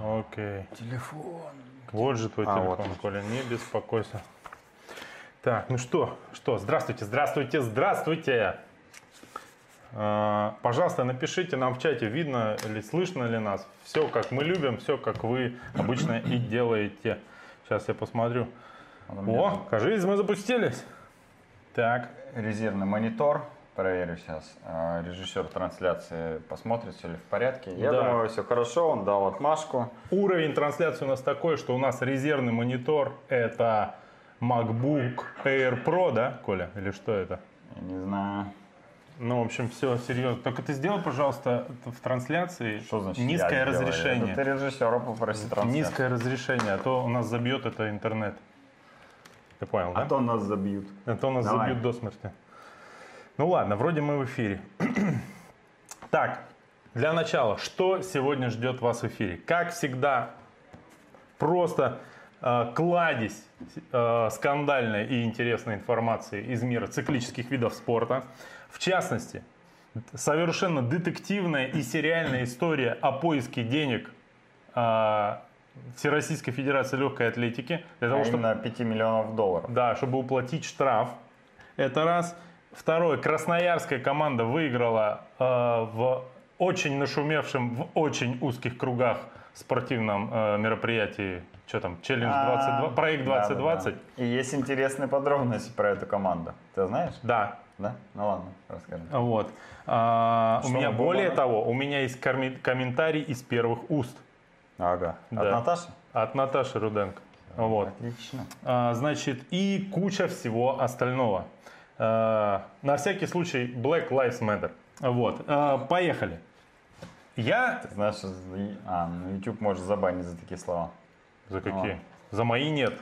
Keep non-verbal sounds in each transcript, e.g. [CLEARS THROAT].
Окей. Телефон. Вот же твой А, телефон, вот. Коля, не беспокойся. Так, ну что, что, здравствуйте, здравствуйте, здравствуйте. А, Пожалуйста, напишите нам в чате, видно ли, слышно ли нас. Все, как мы любим, все, как вы обычно и делаете. Сейчас я посмотрю. О, кажись, мы запустились. Так, резервный монитор. Проверю сейчас. А, Режиссер трансляции посмотрит, все ли в порядке. Я Да. думаю, все хорошо. Он дал отмашку. уровень трансляции у нас такой, что у нас резервный монитор. Это MacBook Air Pro, да, Коля? Или что это? Я не знаю. Ну, в общем, все серьезно. Только ты сделай, пожалуйста, в трансляции Что значит низкое я разрешение. Это ты режиссера попроси трансляцию. Низкое разрешение, а то у нас забьет это интернет. Ты понял, да? А то нас забьют. А то нас Давай. забьют до смерти. Ну ладно, вроде мы в эфире. [CLEARS THROAT] так, для начала, что сегодня ждет вас в эфире? Как всегда, просто э, кладезь э, скандальной и интересной информации из мира циклических видов спорта. В частности, совершенно детективная и сериальная история о поиске денег э, Всероссийской Федерации легкой атлетики для того, А чтобы именно 5 миллионов долларов. да, чтобы уплатить штраф. Это раз. Второе. Красноярская команда выиграла э, в очень нашумевшем, в очень узких кругах спортивном э, мероприятии. Что там? Челлендж 22, А, проект да, да, 2020. да. И есть интересные подробности про эту команду. Ты знаешь? Да. Да? Ну ладно, расскажи. Вот. А, у меня было, более да? того, у меня есть комментарий из первых уст Ага. От Да. Наташи? от Наташи Руденко. Вот. Отлично. А, значит, и куча всего остального. А, на всякий случай, Black Lives Matter. Вот, а, поехали. Я... Ты знаешь, а, ну YouTube может забанить за такие слова. За какие? За мои нет.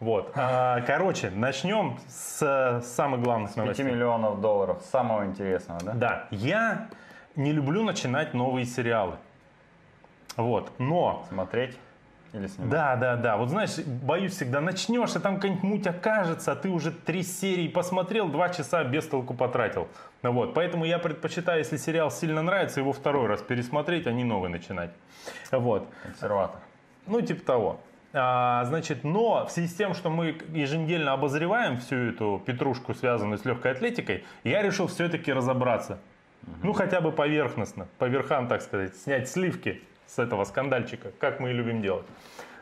Вот. А, короче, начнем с, э, самых главных 5 новостей. миллионов долларов, самого интересного, да? Да, я не люблю начинать новые сериалы. Вот, но Смотреть или снимать? Да, да, да. Вот знаешь, боюсь всегда, начнешь, а там какая-нибудь муть окажется, а ты уже три серии посмотрел, два часа без толку потратил. Ну Вот, поэтому я предпочитаю, если сериал сильно нравится, его второй раз пересмотреть, а не новый начинать. Вот. Консерватор. Ну, типа того. А, значит, но в связи с тем, что мы еженедельно обозреваем всю эту петрушку, связанную с легкой атлетикой, я решил все-таки разобраться. Ну, хотя бы поверхностно, по верхам, так сказать, снять сливки с этого скандальчика, как мы и любим делать.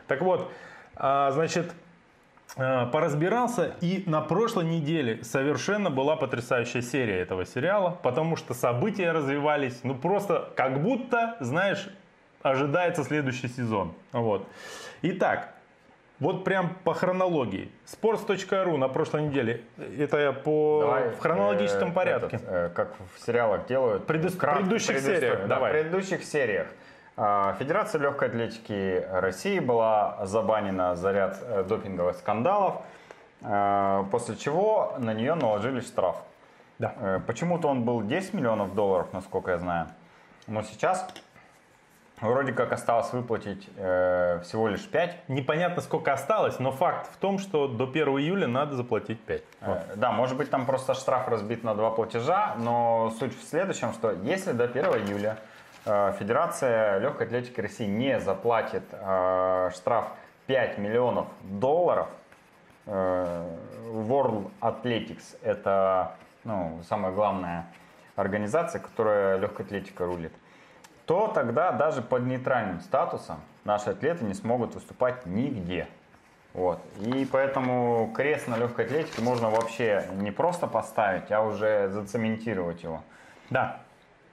Так вот, а, значит, а, поразбирался, и на прошлой неделе совершенно была потрясающая серия этого сериала, потому что события развивались, ну, просто как будто, знаешь, ожидается следующий сезон. Вот. Итак, вот прям по хронологии. Sports.ru на прошлой неделе. Это я по Давай, в хронологическом э, порядке. этот, э, как в сериалах делают. Предыс- Вкратце, предыдущих предысторию. сериях, Да, давай. В предыдущих сериях Федерация легкой атлетики России была забанена за ряд э, допинговых скандалов, э, после чего на нее наложили штраф. Да. Э, Почему-то он был 10 миллионов долларов, насколько я знаю. Но сейчас вроде как осталось выплатить э, всего лишь 5. Непонятно, сколько осталось, но факт в том, что до 1 июля надо заплатить 5. Э, Да, может быть там просто штраф разбит на два платежа, но суть в следующем, что если до 1 июля Федерация легкой атлетики России не заплатит э, штраф 5 миллионов долларов, э, World Athletics это ну, самая главная организация, которая легкой атлетикой рулит, то тогда даже под нейтральным статусом наши атлеты не смогут выступать нигде. Вот. И поэтому крест на легкой атлетике можно вообще не просто поставить, а уже зацементировать его. Да,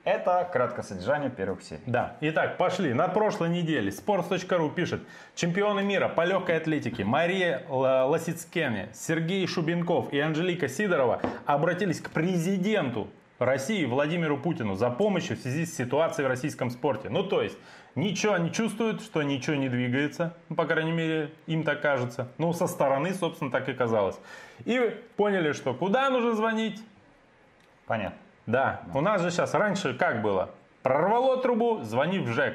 Это краткое содержание первых серий. Да. Итак, пошли. На прошлой неделе Sports.ru пишет. Чемпионы мира по легкой атлетике Мария Лосицкене, Сергей Шубенков и Анжелика Сидорова обратились к президенту России Владимиру Путину за помощью в связи с ситуацией в российском спорте. Ну, то есть, ничего не чувствуют, что ничего не двигается. Ну, по крайней мере, им так кажется. Ну, со стороны, собственно, так и казалось. И поняли, что куда нужно звонить? Понятно. Да, у нас же сейчас раньше как было? Прорвало трубу, звони в ЖЭК.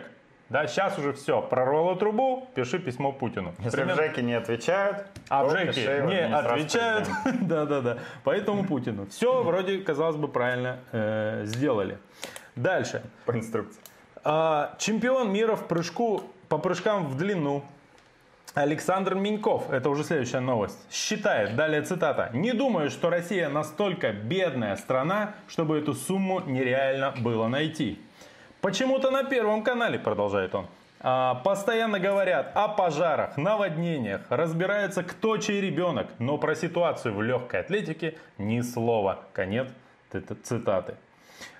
Да, сейчас уже все. Прорвало трубу, пиши письмо Путину. Если Примерно- в ЖЭКе не отвечают, а в ЖЭКе не отвечают. президента. [LAUGHS] Да, да, да. Поэтому Путину. Все вроде, казалось бы, правильно э, сделали. Дальше. По инструкции. А, чемпион мира в прыжку по прыжкам в длину Александр Миньков, это уже следующая новость, считает, далее цитата, «Не думаю, что Россия настолько бедная страна, чтобы эту сумму нереально было найти». Почему-то на Первом канале, продолжает он, а, постоянно говорят о пожарах, наводнениях, разбирается кто чей ребенок, но про ситуацию в легкой атлетике ни слова. Конец цитаты.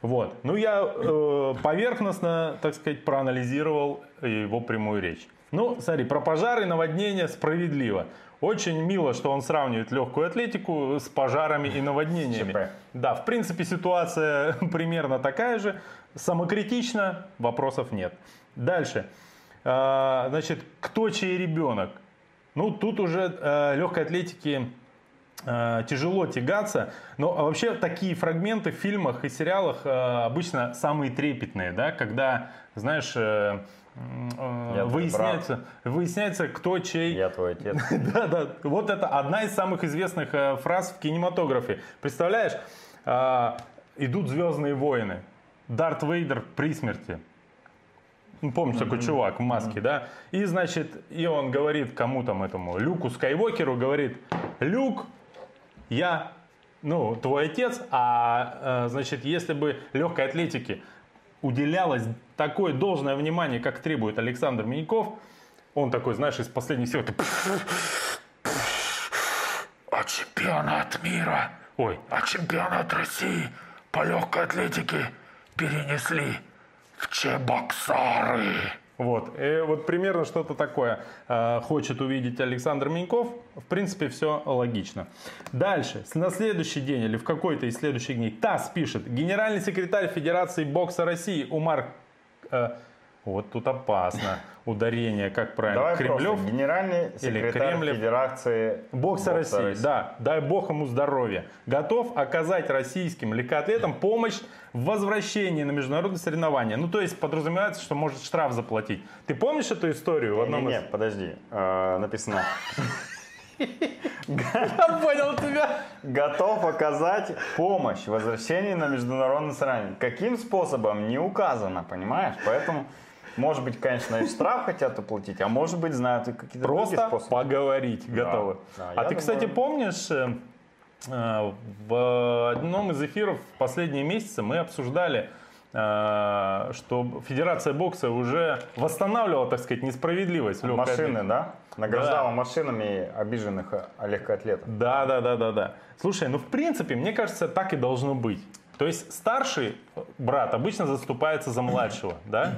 Вот. Ну, я э, поверхностно, так сказать, проанализировал его прямую речь. Ну, смотри, про пожары и наводнения справедливо. Очень мило, что он сравнивает легкую атлетику с пожарами и наводнениями. ЧП. Да, в принципе, ситуация [LAUGHS] примерно такая же. Самокритично, вопросов нет. Дальше. А, значит, кто чей ребенок? Ну, тут уже э, легкой атлетики э, тяжело тягаться, но вообще такие фрагменты в фильмах и сериалах э, обычно самые трепетные, да, когда, знаешь, э, э, выясняется, выясняется, кто чей. Я твой отец. [LAUGHS] да, да. Вот это одна из самых известных э, фраз в кинематографе. Представляешь, э, идут Звездные войны. Дарт Вейдер при смерти. Ну, помнишь, такой чувак в маске, да? И, значит, и он говорит кому там этому, Люку Скайуокеру, говорит, Люк, я, ну, твой отец, а, значит, если бы легкой атлетике уделялось такое должное внимание, как требует Александр Миньков, он такой, знаешь, из последних сил, а чемпионат мира, ой, а чемпионат России по легкой атлетике перенесли в Чебоксары. Вот, и вот примерно что-то такое э, хочет увидеть Александр Миньков. В принципе, все логично. Дальше, на следующий день или в какой-то из следующих дней ТАСС пишет, генеральный секретарь Федерации бокса России Умар э, вот тут опасно. [LAUGHS] Ударение, как правильно, Давай Кремлев просто. Генеральный или секретарь Кремлев. Федерации Бокса, России, России. да, дай бог ему здоровья. Готов оказать российским легкоатлетам помощь в возвращении на международные соревнования. Ну, то есть подразумевается, что может штраф заплатить. Ты помнишь эту историю в одном Не, из... не, подожди. Э, написано. [LAUGHS] Я понял тебя. Готов оказать помощь в возвращении на международное соревнование. Каким способом не указано, понимаешь? Поэтому, может быть, конечно, и штраф хотят уплатить, а может быть, знают какие-то другие Просто способы. поговорить готовы. да, а я ты, кстати, думаю- помнишь, э, э, в одном из эфиров в последние месяцы мы обсуждали, э, что Федерация бокса уже восстанавливала, так сказать, несправедливость. в Машины, атлетике. да? Награждала машинами обиженных легкоатлетов. Да, да, да, да, да. Слушай, ну в принципе, мне кажется, так и должно быть. То есть старший брат обычно заступается за младшего, да?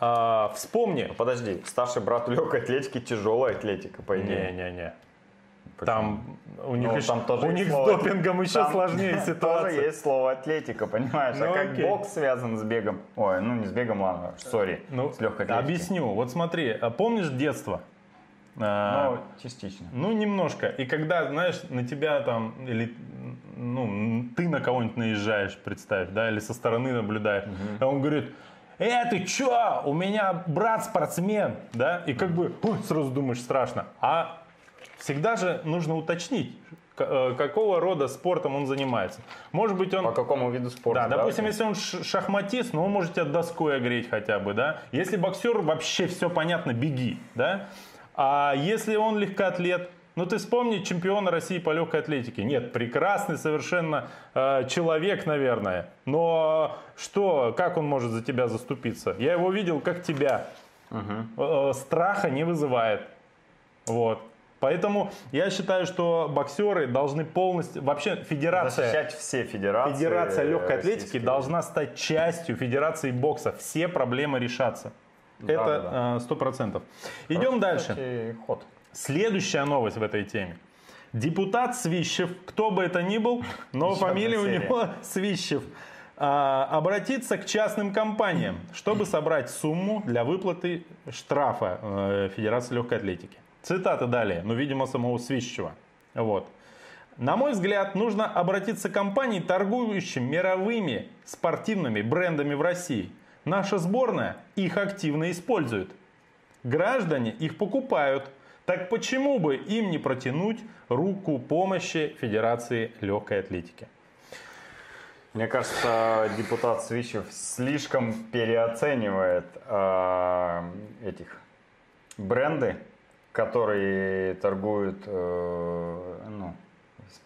А, вспомни. Подожди, старший брат в легкой атлетике тяжелая атлетика, по идее. Не-не-не. Там у них, Ну, еще- там тоже у них с слово- допингом еще там сложнее [LAUGHS] Тоже ситуация. есть слово атлетика, понимаешь? Ну, а как окей. бокс связан с бегом? Ой, ну не с бегом, ладно, сори, Ну, с легкой атлетикой. объясню. Вот смотри, а помнишь детство? А, Ну, частично. Ну, немножко. И когда, знаешь, на тебя там, или ну, ты на кого-нибудь наезжаешь, представь, да, или со стороны наблюдаешь, а он говорит, э, ты чё, у меня брат спортсмен, да, и как бы, ой, сразу думаешь, страшно. А всегда же нужно уточнить, э, какого рода спортом он занимается. Может быть, он... По какому виду спорта? Да, допустим, если он шахматист, ну, он может тебя доской огреть хотя бы, да. Если боксер, вообще все понятно, беги, да. А если он легкоатлет, ну, ты вспомни чемпиона России по легкой атлетике. Нет, прекрасный совершенно э, человек, наверное. Но что, как он может за тебя заступиться? Я его видел, как тебя. Э, страха не вызывает. Вот. Поэтому я считаю, что боксеры должны полностью... Вообще, федерация... Защищать все федерации. Федерация легкой атлетики должна стать частью Федерации бокса. Все проблемы решатся. Да, Это сто процентов. Идем дальше. Кстати, ход. Следующая новость в этой теме. Депутат Свищев, кто бы это ни был, но Еще фамилия у него [LAUGHS] Свищев, а, обратиться к частным компаниям, чтобы собрать сумму для выплаты штрафа э, Федерации легкой атлетики. Цитата далее, ну, видимо, самого Свищева. Вот. На мой взгляд, нужно обратиться к компании, торгующим мировыми спортивными брендами в России. Наша сборная их активно использует. Граждане их покупают. Так почему бы им не протянуть руку помощи Федерации легкой атлетики? Мне кажется, депутат Свищев слишком переоценивает э, этих бренды, которые торгуют э, ну,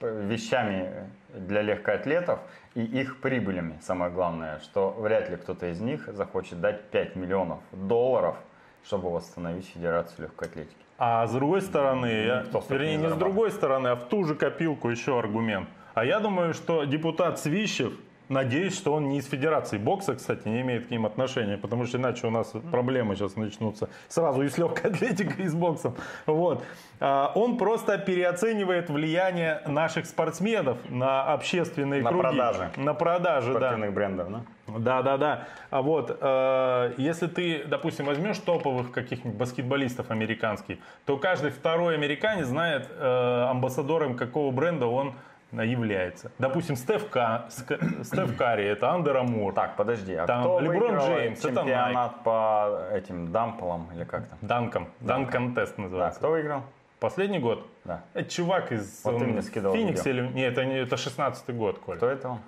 вещами для легкоатлетов и их прибылями. Самое главное, что вряд ли кто-то из них захочет дать 5 миллионов долларов, чтобы восстановить Федерацию легкой атлетики. А с другой стороны, я, вернее, не не с другой стороны, а в ту же копилку еще аргумент. А я думаю, что депутат Свищев, надеюсь, что он не из Федерации бокса, кстати, не имеет к ним отношения, потому что иначе у нас проблемы сейчас начнутся сразу и с легкой атлетикой, и с боксом. Вот. А, Он просто переоценивает влияние наших спортсменов на общественные На круги. продажи. На продажи, да. Спортивных брендов, да? Да, да, да. А вот, э, если ты, допустим, возьмешь топовых каких-нибудь баскетболистов американских, то каждый второй американец знает э, амбассадором какого бренда он является. Допустим, Стеф, Ка- [CLEARS THROAT] Стеф Карри, это Андер Амур. Так, подожди, а Там кто Леброн Джеймс, это чемпионат по этим дамполам или как там? Данком. Данк контест Да, называется. кто выиграл? Последний год. Да. Это чувак из Вот он скидывал Феникса или... Нет, это, не, это 16 год, Коль. Кто это он?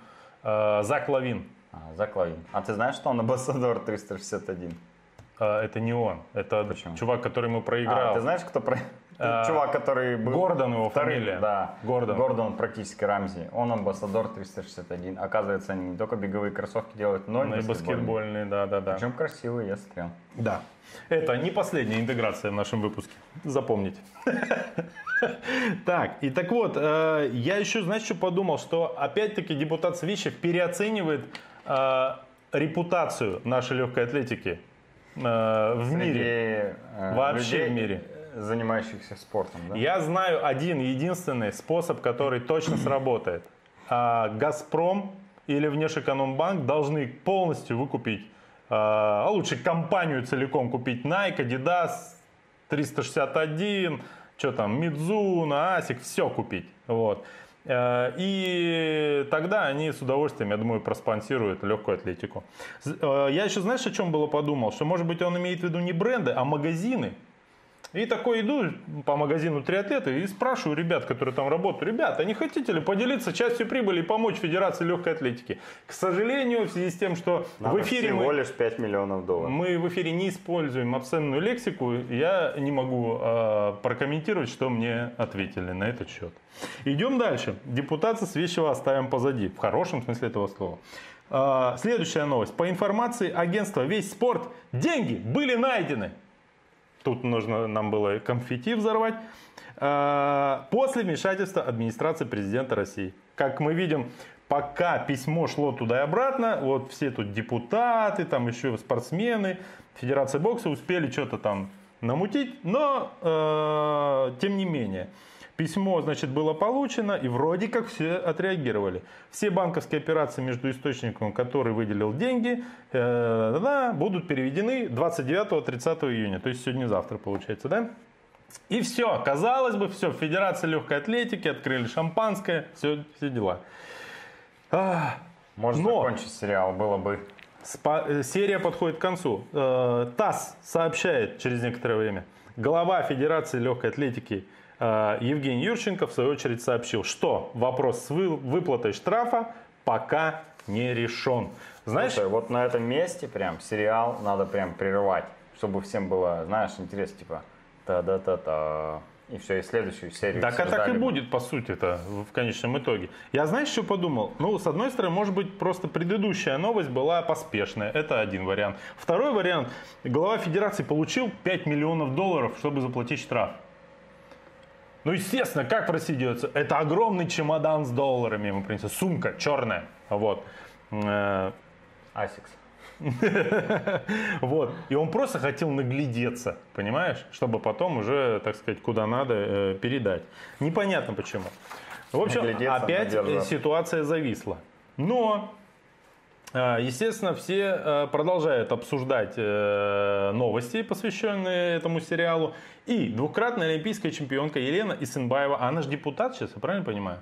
Э, Зак Лавин. А, Зак Лавин. А ты знаешь, что он амбассадор 361? Э, это не он. Это Почему? чувак, который ему проиграл. А, ты знаешь, кто про... А, Чувак, который был... Гордон его вторым, фамилия. Да, Гордон. Гордон практически Рамзи. Он амбассадор 361. Оказывается, они не только беговые кроссовки делают, но и и баскетбольные. баскетбольные, да, да, да. Причем красивые, я смотрел. Да. Это не последняя интеграция в нашем выпуске. Запомните. Так, и так вот, э, я еще, знаешь, что подумал, что опять-таки депутат Свищев переоценивает э, репутацию нашей легкой атлетики э, в мире. э, Вообще в мире. Занимающихся спортом, да? Я знаю один единственный способ, который точно сработает. А, Газпром или Внешэкономбанк должны полностью выкупить, а а лучше компанию целиком купить Nike, Adidas, 361, что там, Mizuno, ASIC, все купить. Вот. Э, И тогда они с удовольствием, я думаю, проспонсируют легкую атлетику. Э, Я еще, знаешь, о чем было подумал? Что, может быть, он имеет в виду не бренды, а магазины. И такой иду по магазину триатлеты и спрашиваю ребят, которые там работают, ребята, не хотите ли поделиться частью прибыли и помочь Федерации легкой атлетики? К сожалению, в связи с тем, что Надо в эфире всего мы, лишь 5 миллионов долларов. мы в эфире не используем обсценную лексику, я не могу э, прокомментировать, что мне ответили на этот счет. Идем дальше. Депутация Свещева оставим позади, в хорошем смысле этого слова. А, Следующая новость. По информации агентства «Весь спорт» деньги были найдены. Тут нужно нам было конфетти взорвать. А, После вмешательства администрации президента России. Как мы видим, пока письмо шло туда и обратно, вот все тут депутаты, там еще спортсмены, Федерация бокса успели что-то там намутить, но э, тем не менее. Письмо, значит, было получено, и вроде как все отреагировали. Все банковские операции между источником, который выделил деньги, э, да, будут переведены 29-30 июня, то есть сегодня-завтра получается, да? И все, казалось бы, все, Федерация легкой атлетики, открыли шампанское, все, все дела. А, Можно но- закончить сериал, было бы. Спа- э, Серия подходит к концу. Э, ТАСС сообщает через некоторое время. Глава Федерации легкой атлетики Евгений Юрченко в свою очередь сообщил, что вопрос с вы- выплатой штрафа пока не решен. Знаешь, Слушай, вот на этом месте прям сериал надо прям прерывать, чтобы всем было, знаешь, интересно, типа та-да-та-та. И все, и следующую серию. Так, а так и будет, по сути-то, в конечном итоге. Я, знаешь, что подумал? Ну, с одной стороны, может быть, просто предыдущая новость была поспешная. Это один вариант. Второй вариант. Глава федерации получил 5 миллионов долларов, чтобы заплатить штраф. Ну, естественно, как в России делается? Это огромный чемодан с долларами ему принесли. Сумка черная. Вот. Э, Asics. [LAUGHS] Вот. И он просто хотел наглядеться, понимаешь? Чтобы потом уже, так сказать, куда надо э, передать. Непонятно почему. В общем, опять ситуация зависла. Но, естественно, все э, продолжают обсуждать э, новости, посвященные этому сериалу. И двукратная олимпийская чемпионка Елена Исенбаева, она же депутат сейчас, я правильно понимаю?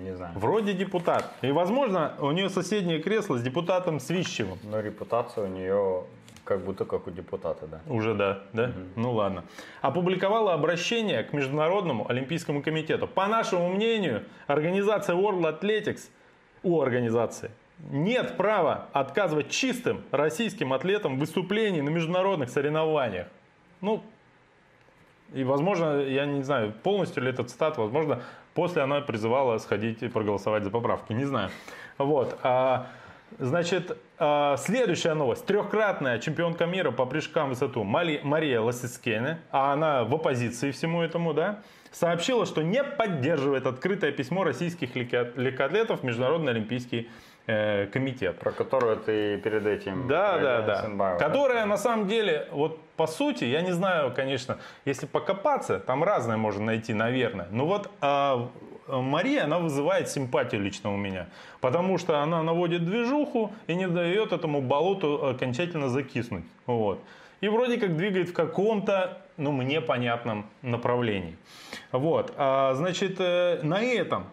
Не знаю. Вроде депутат. И, возможно, у нее соседнее кресло с депутатом Свищевым. Но репутация у нее как будто как у депутата, да. Уже да, да? Ну ладно. Опубликовала обращение к Международному Олимпийскому комитету. По нашему мнению, организация World Athletics у организации нет права отказывать чистым российским атлетам в выступлении на международных соревнованиях. Ну, и, возможно, я не знаю, полностью ли этот цитат, возможно, после она призывала сходить и проголосовать за поправки, не знаю. Вот. А, значит, а, следующая новость. Трехкратная чемпионка мира по прыжкам в высоту Мари, Мария Лосицкене, а она в оппозиции всему этому, да, сообщила, что не поддерживает открытое письмо российских легкоатлетов в Международный олимпийский э, комитет. Про которую ты перед этим... Да, да, да. Сенбаева. Которая на самом деле, вот по сути, я не знаю, конечно, если покопаться, там разное можно найти, наверное. Но вот а, Мария, она вызывает симпатию лично у меня. Потому что она наводит движуху и не дает этому болоту окончательно закиснуть. Вот. И вроде как двигает в каком-то, ну, мне понятном направлении. Вот. А, значит, э, на этом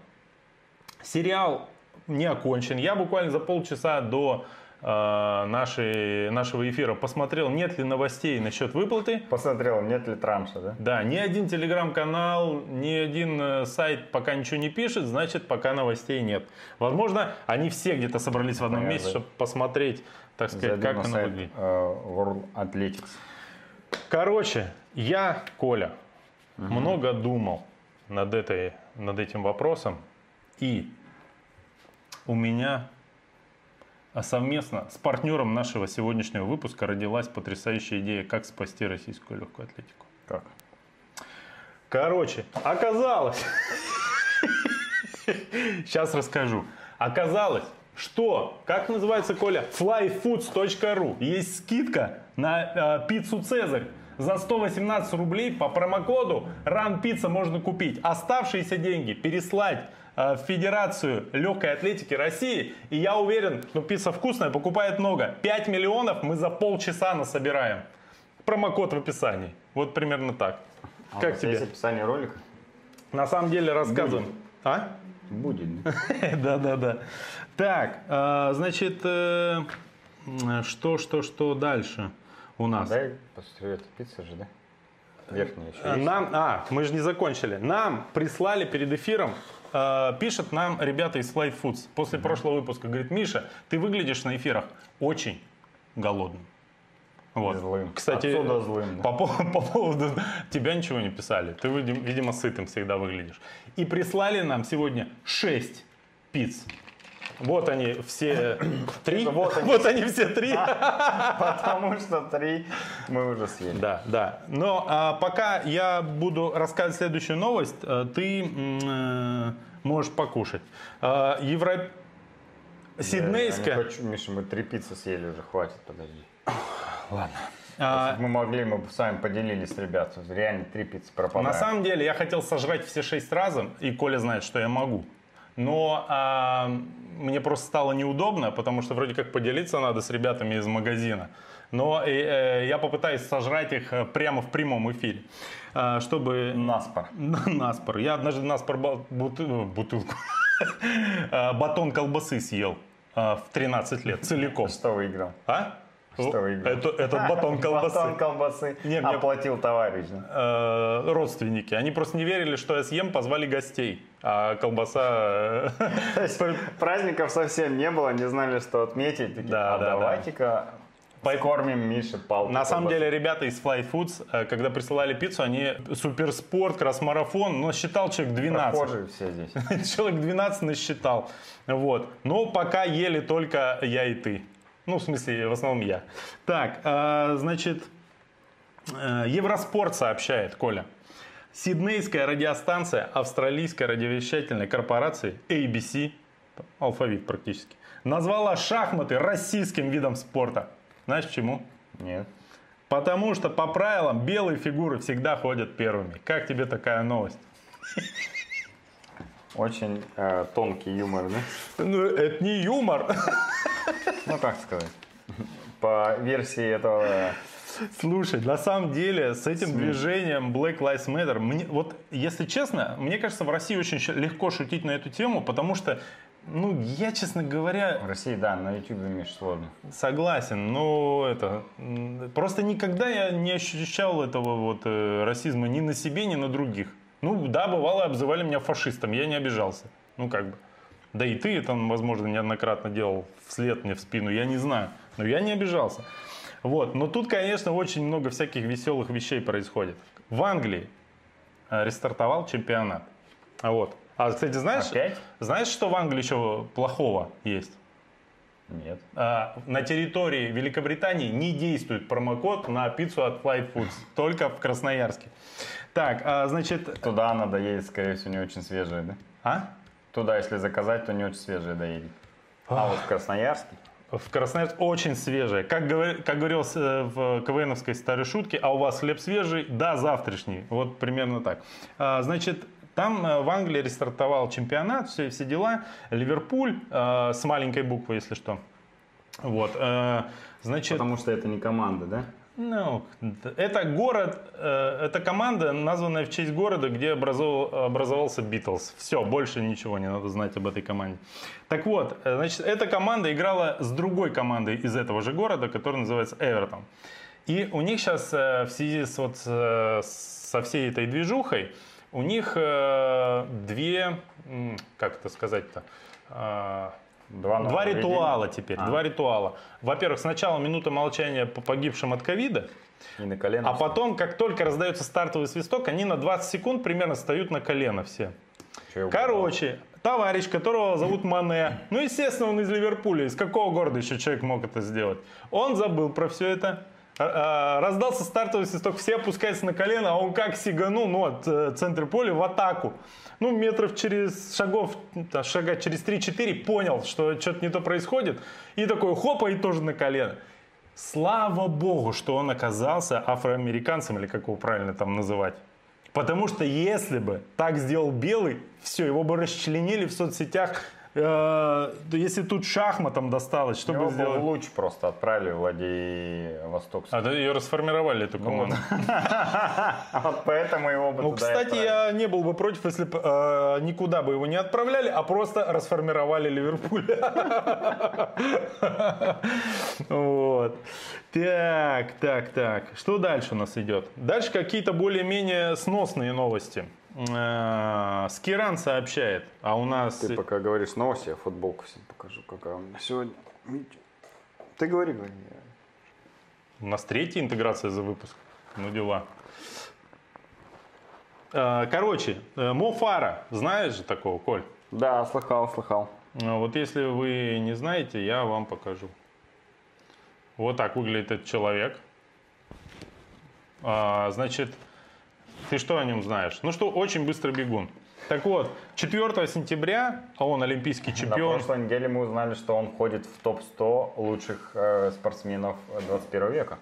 сериал не окончен. Я буквально за полчаса до э, нашей, нашего эфира посмотрел, нет ли новостей насчет выплаты. Посмотрел, нет ли транша, да? Да, ни один телеграм-канал, ни один э, сайт пока ничего не пишет, значит, пока новостей нет. Возможно, они все где-то собрались в одном месте, чтобы посмотреть, так сказать, как оно сайт, выглядит. Uh, World Athletics. Короче, я, Коля, угу. много думал над, этой, над этим вопросом и у меня а совместно с партнером нашего сегодняшнего выпуска родилась потрясающая идея, как спасти российскую легкую атлетику. Как? Короче, оказалось, сейчас расскажу. Оказалось, что, как называется, Коля, flyfoods.ru, есть скидка на э, пиццу Цезарь. За 118 рублей по промокоду Pizza можно купить. Оставшиеся деньги переслать Э, в Федерацию легкой атлетики России. И я уверен, что пицца вкусная, покупает много. 5 миллионов мы за полчаса насобираем. Промокод в описании. Вот примерно так. А как тебе? Есть описание ролика? На самом деле рассказываем. Будет. А? Будет. Да, да, да. Так, э, значит, э, что, что, что дальше у нас? Дай посмотрю, это пицца же, да? Верхняя еще Нам, а, мы же не закончили. Нам прислали перед эфиром э, пишет нам ребята из Fly Foods после mm-hmm. прошлого выпуска. Говорит, Миша, ты выглядишь на эфирах очень голодным. Вот. Злым. Кстати, Отсюда злым. Да. По, [LAUGHS] по поводу тебя ничего не писали. Ты, видимо, сытым всегда выглядишь. И прислали нам сегодня 6 пиц. Вот они все [COUGHS] три. Вот они, вот они все три. [LAUGHS] Потому что три мы уже съели. Да, да. Но а, пока я буду рассказывать следующую новость, э, ты э, можешь покушать. А, Евро... Сиднейская... Я, хочу, Миша, мы три пиццы съели уже, хватит, подожди. Ладно. А, мы могли, мы бы с вами поделились, ребят. Реально три пиццы пропадают. На самом деле, я хотел сожрать все шесть разом, и Коля знает, что я могу. Но а, мне просто стало неудобно, потому что вроде как поделиться надо с ребятами из магазина. Но э, я попытаюсь сожрать их э, прямо в прямом эфире. Э, чтобы... Наспор. Наспор. Я однажды наспор бутыл... Бутылку. [LAUGHS] Э, батон колбасы съел э, в 13 лет целиком. Что выиграл? А? Что выиграл? Это, этот [LAUGHS] батон колбасы. Батон колбасы не, мне, оплатил товарищ. Э, родственники. Они просто не верили, что я съем, позвали гостей. А колбаса... Э, [LAUGHS] праздников совсем не было, не знали, что отметить. Такие, да, а да, давайте-ка Покормим Мише палку. На самом деле, ребята из Fly Foods, э, когда присылали пиццу, они суперспорт, кросс-марафон, но считал человек 12. Прохожие все здесь. [LAUGHS] Человек 12 насчитал. Вот. Но пока ели только я и ты. Ну, в смысле, в основном я. Так, э, значит, Евроспорт сообщает, Коля. Сиднейская радиостанция австралийской радиовещательной корпорации ABC, алфавит практически, назвала шахматы российским видом спорта. Знаешь почему? Нет. Потому что по правилам белые фигуры всегда ходят первыми. Как тебе такая новость? Очень э, тонкий юмор, да? Ну, это не юмор. Ну, как сказать. По версии этого... Слушай, на самом деле с этим СМИ. движением Black Lives Matter, мне, вот если честно, мне кажется, в России очень легко шутить на эту тему, потому что ну, я, честно говоря... В России, да, на YouTube имеешь сложно. Согласен, но это... Просто никогда я не ощущал этого вот э, расизма ни на себе, ни на других. Ну, да, бывало, обзывали меня фашистом, я не обижался. Ну, как бы. Да и ты это, возможно, неоднократно делал вслед мне в спину, я не знаю. Но я не обижался. Вот. Но тут, конечно, очень много всяких веселых вещей происходит. В Англии э, рестартовал чемпионат. А вот. А, кстати, знаешь, Опять? знаешь, что в Англии еще плохого есть? Нет. А, на территории Великобритании не действует промокод на пиццу от Flight Foods, [LAUGHS] только в Красноярске. Так, а, значит, Туда надо едет, скорее всего, не очень свежие, да? а? Туда, если заказать, то не очень свежие доедет. А вот в Красноярске? В Красноярске очень свежее. Как, говор- как говорилось э, в КВНовской старой шутке, а у вас хлеб свежий? Да, завтрашний. Вот примерно так. А, значит, там э, в Англии рестартовал чемпионат, все, все дела. Ливерпуль э, с маленькой буквы, если что. Вот. значит, Потому что это не команда, да? Ну, это город, э, это команда, названная в честь города, где образовал- образовался Битлз. Все, больше ничего не надо знать об этой команде. Так вот, э, значит, эта команда играла с другой командой из этого же города, которая называется Эвертон. И у них сейчас в связи с вот э, со всей этой движухой, у них э, две, как это сказать-то, а, Два, Два ритуала теперь, А. два ритуала. Во-первых, сначала минута молчания по погибшим от ковида, И на колено. а потом, как только раздается стартовый свисток, они на 20 секунд примерно встают на колено все. Угадал? Короче, товарищ, которого зовут Мане, ну, естественно, он из Ливерпуля, из какого города еще человек мог это сделать? Он забыл про все это, раздался стартовый свисток, все опускаются на колено, а он как сиганул, ну, от э, центра поля в атаку. Ну, метров через шагов, шага через 3-4 понял, что что-то не то происходит, и такой хопа, и тоже на колено. Слава богу, что он оказался афроамериканцем, или как его правильно там называть. Потому что если бы так сделал Белый, все, его бы расчленили в соцсетях. Э, если тут шахматом досталось, что Его бы сделали? луч просто отправили в Владивосток. А, да, ее расформировали, эту команду. А [LAUGHS] вот поэтому его бы Ну, кстати, я не был бы против, если бы э, никуда бы его не отправляли, а просто расформировали Ливерпуль. [LAUGHS] Вот. Так, так, так. Что дальше у нас идет? Дальше какие-то более-менее сносные новости. Э, Скиран сообщает, а у нас... Ты пока говоришь новости, я футболку всем покажу, какая у меня сегодня. Ты говори, говори. У нас третья интеграция за выпуск. Ну дела. Э, Короче, э, Мо Фара, знаешь же такого, Коль? Да, слыхал, слыхал. Ну, Вот если вы не знаете, я вам покажу. Вот так выглядит этот человек. А, значит, ты что о нем знаешь? Ну что, очень быстрый бегун. Так вот, 4 сентября, а он олимпийский На чемпион. прошлой неделе мы узнали, что он входит в топ-100 лучших э, спортсменов 21 века.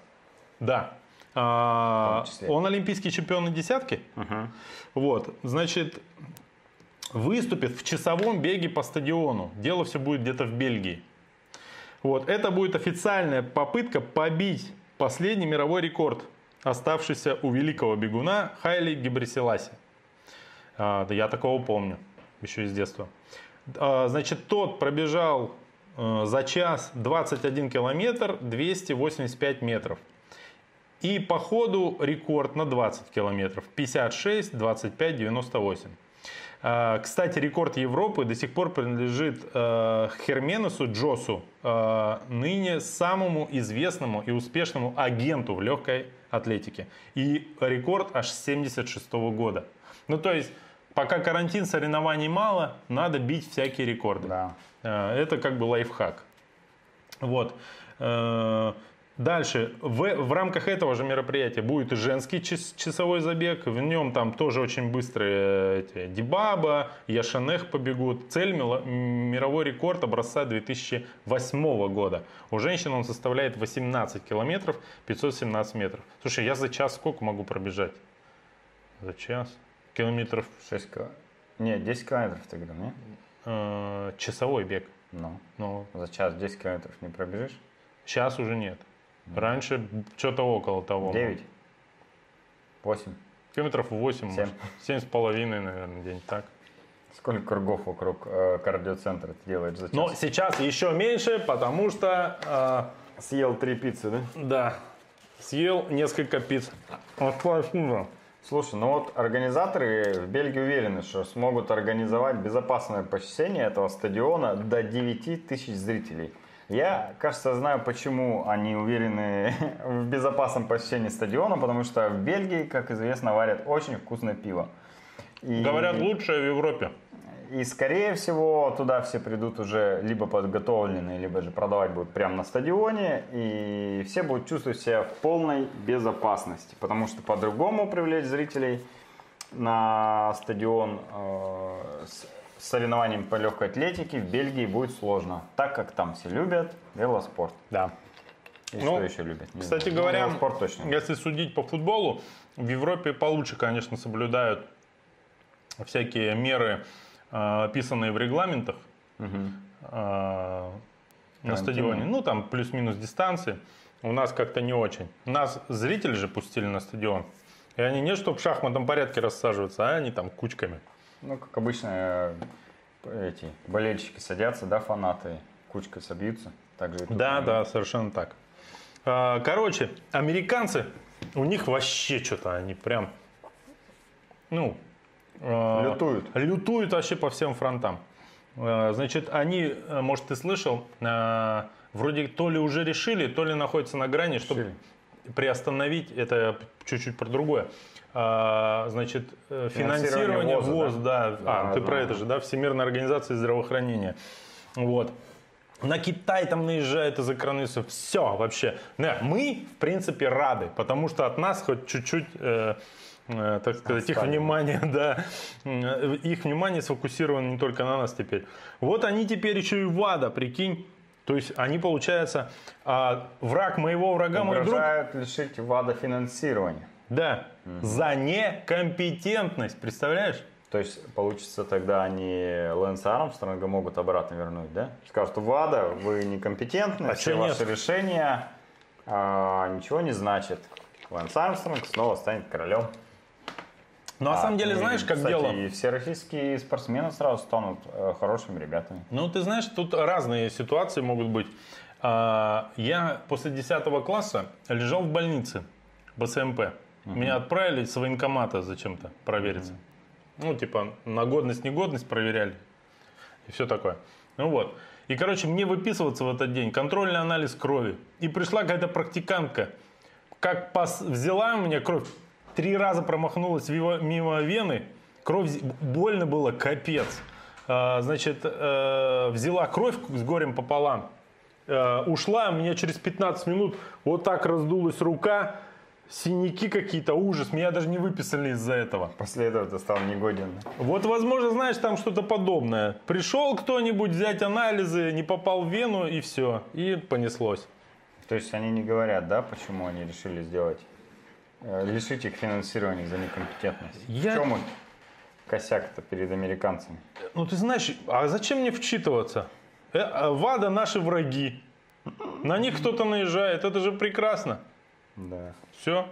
Да. А, он олимпийский чемпион на десятке. Вот, значит, выступит в часовом беге по стадиону. Дело все будет где-то в Бельгии. Вот, это будет официальная попытка побить последний мировой рекорд, оставшийся у великого бегуна Хайли Гебресиласи. А, да я такого помню, еще из детства. А, значит, тот пробежал э, за час 21 километр 285 метров. И по ходу рекорд на 20 километров. 56, 25, 98. А, Кстати, рекорд Европы до сих пор принадлежит э, Херменесу Джосу, э, ныне самому известному и успешному агенту в легкой атлетике. И рекорд аж с 76 года. Ну, то есть, пока карантин, соревнований мало, надо бить всякие рекорды. Да. Э, Это как бы лайфхак. Вот. Э, Дальше, в, в рамках этого же мероприятия будет и женский час- часовой забег. В нем там тоже очень быстрые эти, Дибаба, Яшанех побегут. Цель мировой рекорд образца 2008 года. У женщин он составляет 18 километров 517 метров. Слушай, я за час сколько могу пробежать? За час? Километров 6 километров. Нет, 10 километров ты говорил, не? э, часовой бег. Ну, Ну, за час 10 километров не пробежишь? Сейчас уже нет. Раньше что-то около того. 9? 8? Километров 8, Семь. может. 7 с половиной, наверное, день так. Сколько кругов вокруг э, кардиоцентра ты делаешь за час? Но сейчас еще меньше, потому что, Съел три пиццы, да? э, да, съел несколько пиц. А спасибо. Слушай, ну вот организаторы в Бельгии уверены, что смогут организовать безопасное посещение этого стадиона до 9 тысяч зрителей. Я, кажется, знаю, почему они уверены [LAUGHS] в безопасном посещении стадиона, потому что в Бельгии, как известно, варят очень вкусное пиво. И... Говорят, лучшее в Европе. И, скорее всего, туда все придут уже либо подготовленные, либо же продавать будут прямо на стадионе. И все будут чувствовать себя в полной безопасности. Потому что по-другому привлечь зрителей на стадион э, с соревнованием по легкой атлетике в Бельгии будет сложно. Так как там все любят велоспорт. Да. И ну, что еще любят? Не кстати знаю. говоря, ну, точно. если судить по футболу, в Европе получше, конечно, соблюдают всякие меры а, описанные в регламентах угу. на стадионе. Ну, там плюс-минус дистанции. У нас как-то не очень. Нас зрители же пустили на стадион. И они не чтобы в шахматном порядке рассаживаются, а они там кучками. Ну, как обычно, э, эти болельщики садятся, да, фанаты, кучкой собьются. Так же да, да, совершенно так. А, короче, американцы, у них вообще что-то они прям, ну, Э, лютуют. Лютуют вообще по всем фронтам. Э, значит, они, э, может, ты слышал, вроде то ли уже решили, то ли находятся на грани, чтобы решили. приостановить, это чуть-чуть про другое, значит, финансирование, ВОЗ, да, да. а, да, ты да. про это же, да, Всемирная организация здравоохранения, вот. На Китай там наезжает из-за коронавируса. Все вообще. Мы, в принципе, рады, потому что от нас хоть чуть-чуть Э, так сказать, их внимание, [LAUGHS] да, их внимание сфокусировано не только на нас теперь. Вот они теперь еще и ВАДА, прикинь, то есть они, получается, а, враг моего врага, мой друг... лишить ВАДА финансирования. Да, угу. за некомпетентность, представляешь? То есть, получится, тогда они Лэнса Армстронга могут обратно вернуть, да? Скажут, ВАДА, вы некомпетентны, а все ваши нет? решения а, ничего не значит. Лэнс Армстронг снова станет королем. Ну, на а, самом деле, знаешь, как кстати, дело... и все российские спортсмены сразу станут э, хорошими ребятами. Ну, ты знаешь, тут разные ситуации могут быть. А, я после 10 класса лежал в больнице, СМП. Угу. Меня отправили с военкомата зачем-то провериться. Угу. Ну, типа, на годность, негодность проверяли. И все такое. Ну вот. И, короче, мне выписываться в этот день контрольный анализ крови. И пришла какая-то практикантка. Как пос... взяла у меня кровь, три раза промахнулась мимо вены, кровь, больно было, капец. А, значит, э, взяла кровь с горем пополам, э, ушла, у меня через 15 минут вот так раздулась рука, синяки какие-то, ужас. Меня даже не выписали из-за этого. После этого ты стал негоден. Вот, возможно, знаешь, там что-то подобное. Пришел кто-нибудь взять анализы, не попал в вену и все. И понеслось. То есть они не говорят, да, почему они решили сделать Э, лишить их финансирования за некомпетентность. Я... В чем косяк-то перед американцами? Ну, ты знаешь, а зачем мне вчитываться? Э, а ВАДА наши враги. На них кто-то наезжает. Это же прекрасно. Да. Все.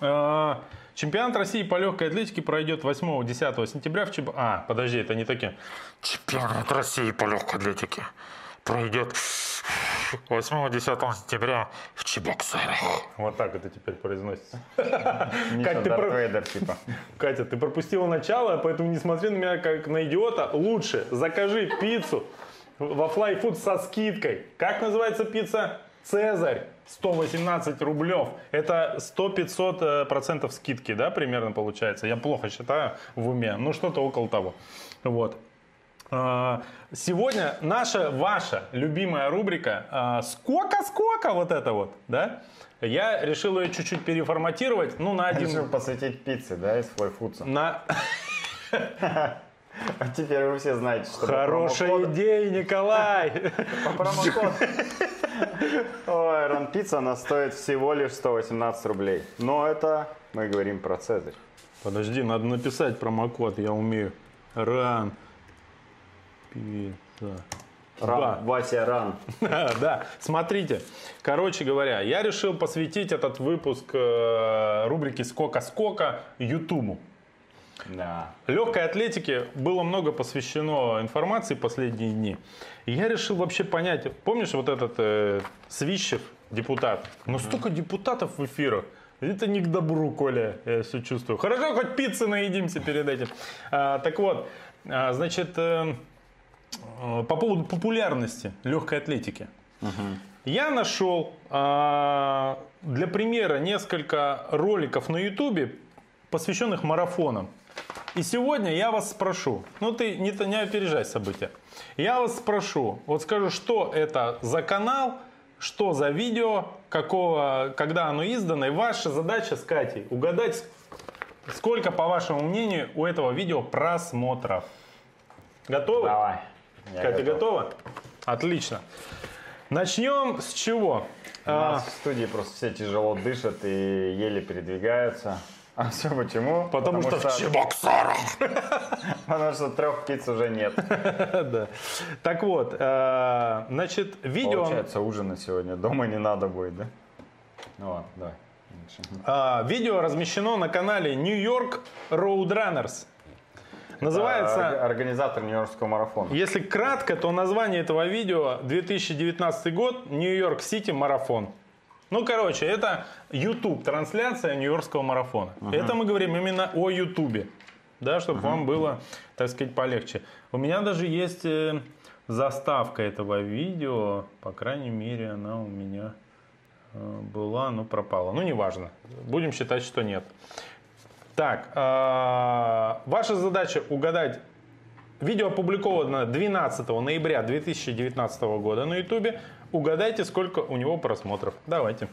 А, чемпионат России по легкой атлетике пройдет 8-10 сентября в Чеб... А, подожди, это не такие. Чемпионат России по легкой атлетике пройдет 8-10 сентября в Чебоксарах. Вот так это теперь произносится. [LAUGHS] Катя, ты про... типа. Катя, ты пропустила начало, поэтому не смотри на меня как на идиота. Лучше закажи пиццу во Flyfood со скидкой. Как называется пицца? Цезарь. 118 рублев. Это 100-500 э, процентов скидки, да, примерно получается. Я плохо считаю в уме. Ну, что-то около того. Вот. А, сегодня наша, ваша любимая рубрика а, «Сколько-сколько» вот это вот, да? Я решил ее чуть-чуть переформатировать, ну, на один... Решил посвятить пицце, да, из флайфудса. На... [LAUGHS] А теперь вы все знаете, что Хорошая промокод... идея, Николай! По промокоду. Ой, ран пицца, она стоит всего лишь 118 рублей. Но это мы говорим про Цезарь. Подожди, надо написать промокод, я умею. Ран Пицца. Ран, да. Вася Ран. [LAUGHS] да, смотрите. Короче говоря, я решил посвятить этот выпуск э, рубрики «Сколько-сколько» Ютубу. Да. Легкой атлетике было много посвящено информации последние дни. И я решил вообще понять, помнишь вот этот э, Свищев, депутат? Но столько депутатов в эфирах. Это не к добру, Коля, я все чувствую. Хорошо, хоть пиццы наедимся перед этим. А, так вот, а, значит, э, э, по поводу популярности легкой атлетики. Я нашел а, для примера несколько роликов на Ютубе, посвященных марафонам. И сегодня я вас спрошу, ну ты не, не опережай события, я вас спрошу, вот скажу, что это за канал, что за видео, какого, когда оно издано, и ваша задача с Катей угадать, сколько, по вашему мнению, у этого видео просмотров. Готовы? Давай. Я Катя, готов. готова? Отлично. Начнем с чего? У А, нас в студии просто все тяжело дышат и еле передвигаются. А все почему? потому, что, в Чебоксарах. Потому что [LAUGHS] трех птиц уже нет. [LAUGHS] Да. Так вот, э, значит, видео, Получается, ужина сегодня дома не надо будет, да? Ну ладно, давай. Э, видео размещено на канале New York Roadrunners. А, Называется, Организатор Нью-Йоркского марафона. если кратко, то название этого видео 2019 год Нью-Йорк Сити марафон. Ну, короче, это YouTube трансляция Нью-Йоркского марафона. Это мы говорим именно о YouTube, да, чтобы вам было, так сказать, полегче. У меня даже есть э, заставка этого видео, по крайней мере, она у меня э, была, но пропала. Ну, неважно. Будем считать, что нет. Так, э, ваша задача угадать Видео опубликовано 12 ноября 2019 года на YouTube. Угадайте, сколько у него просмотров. Давайте.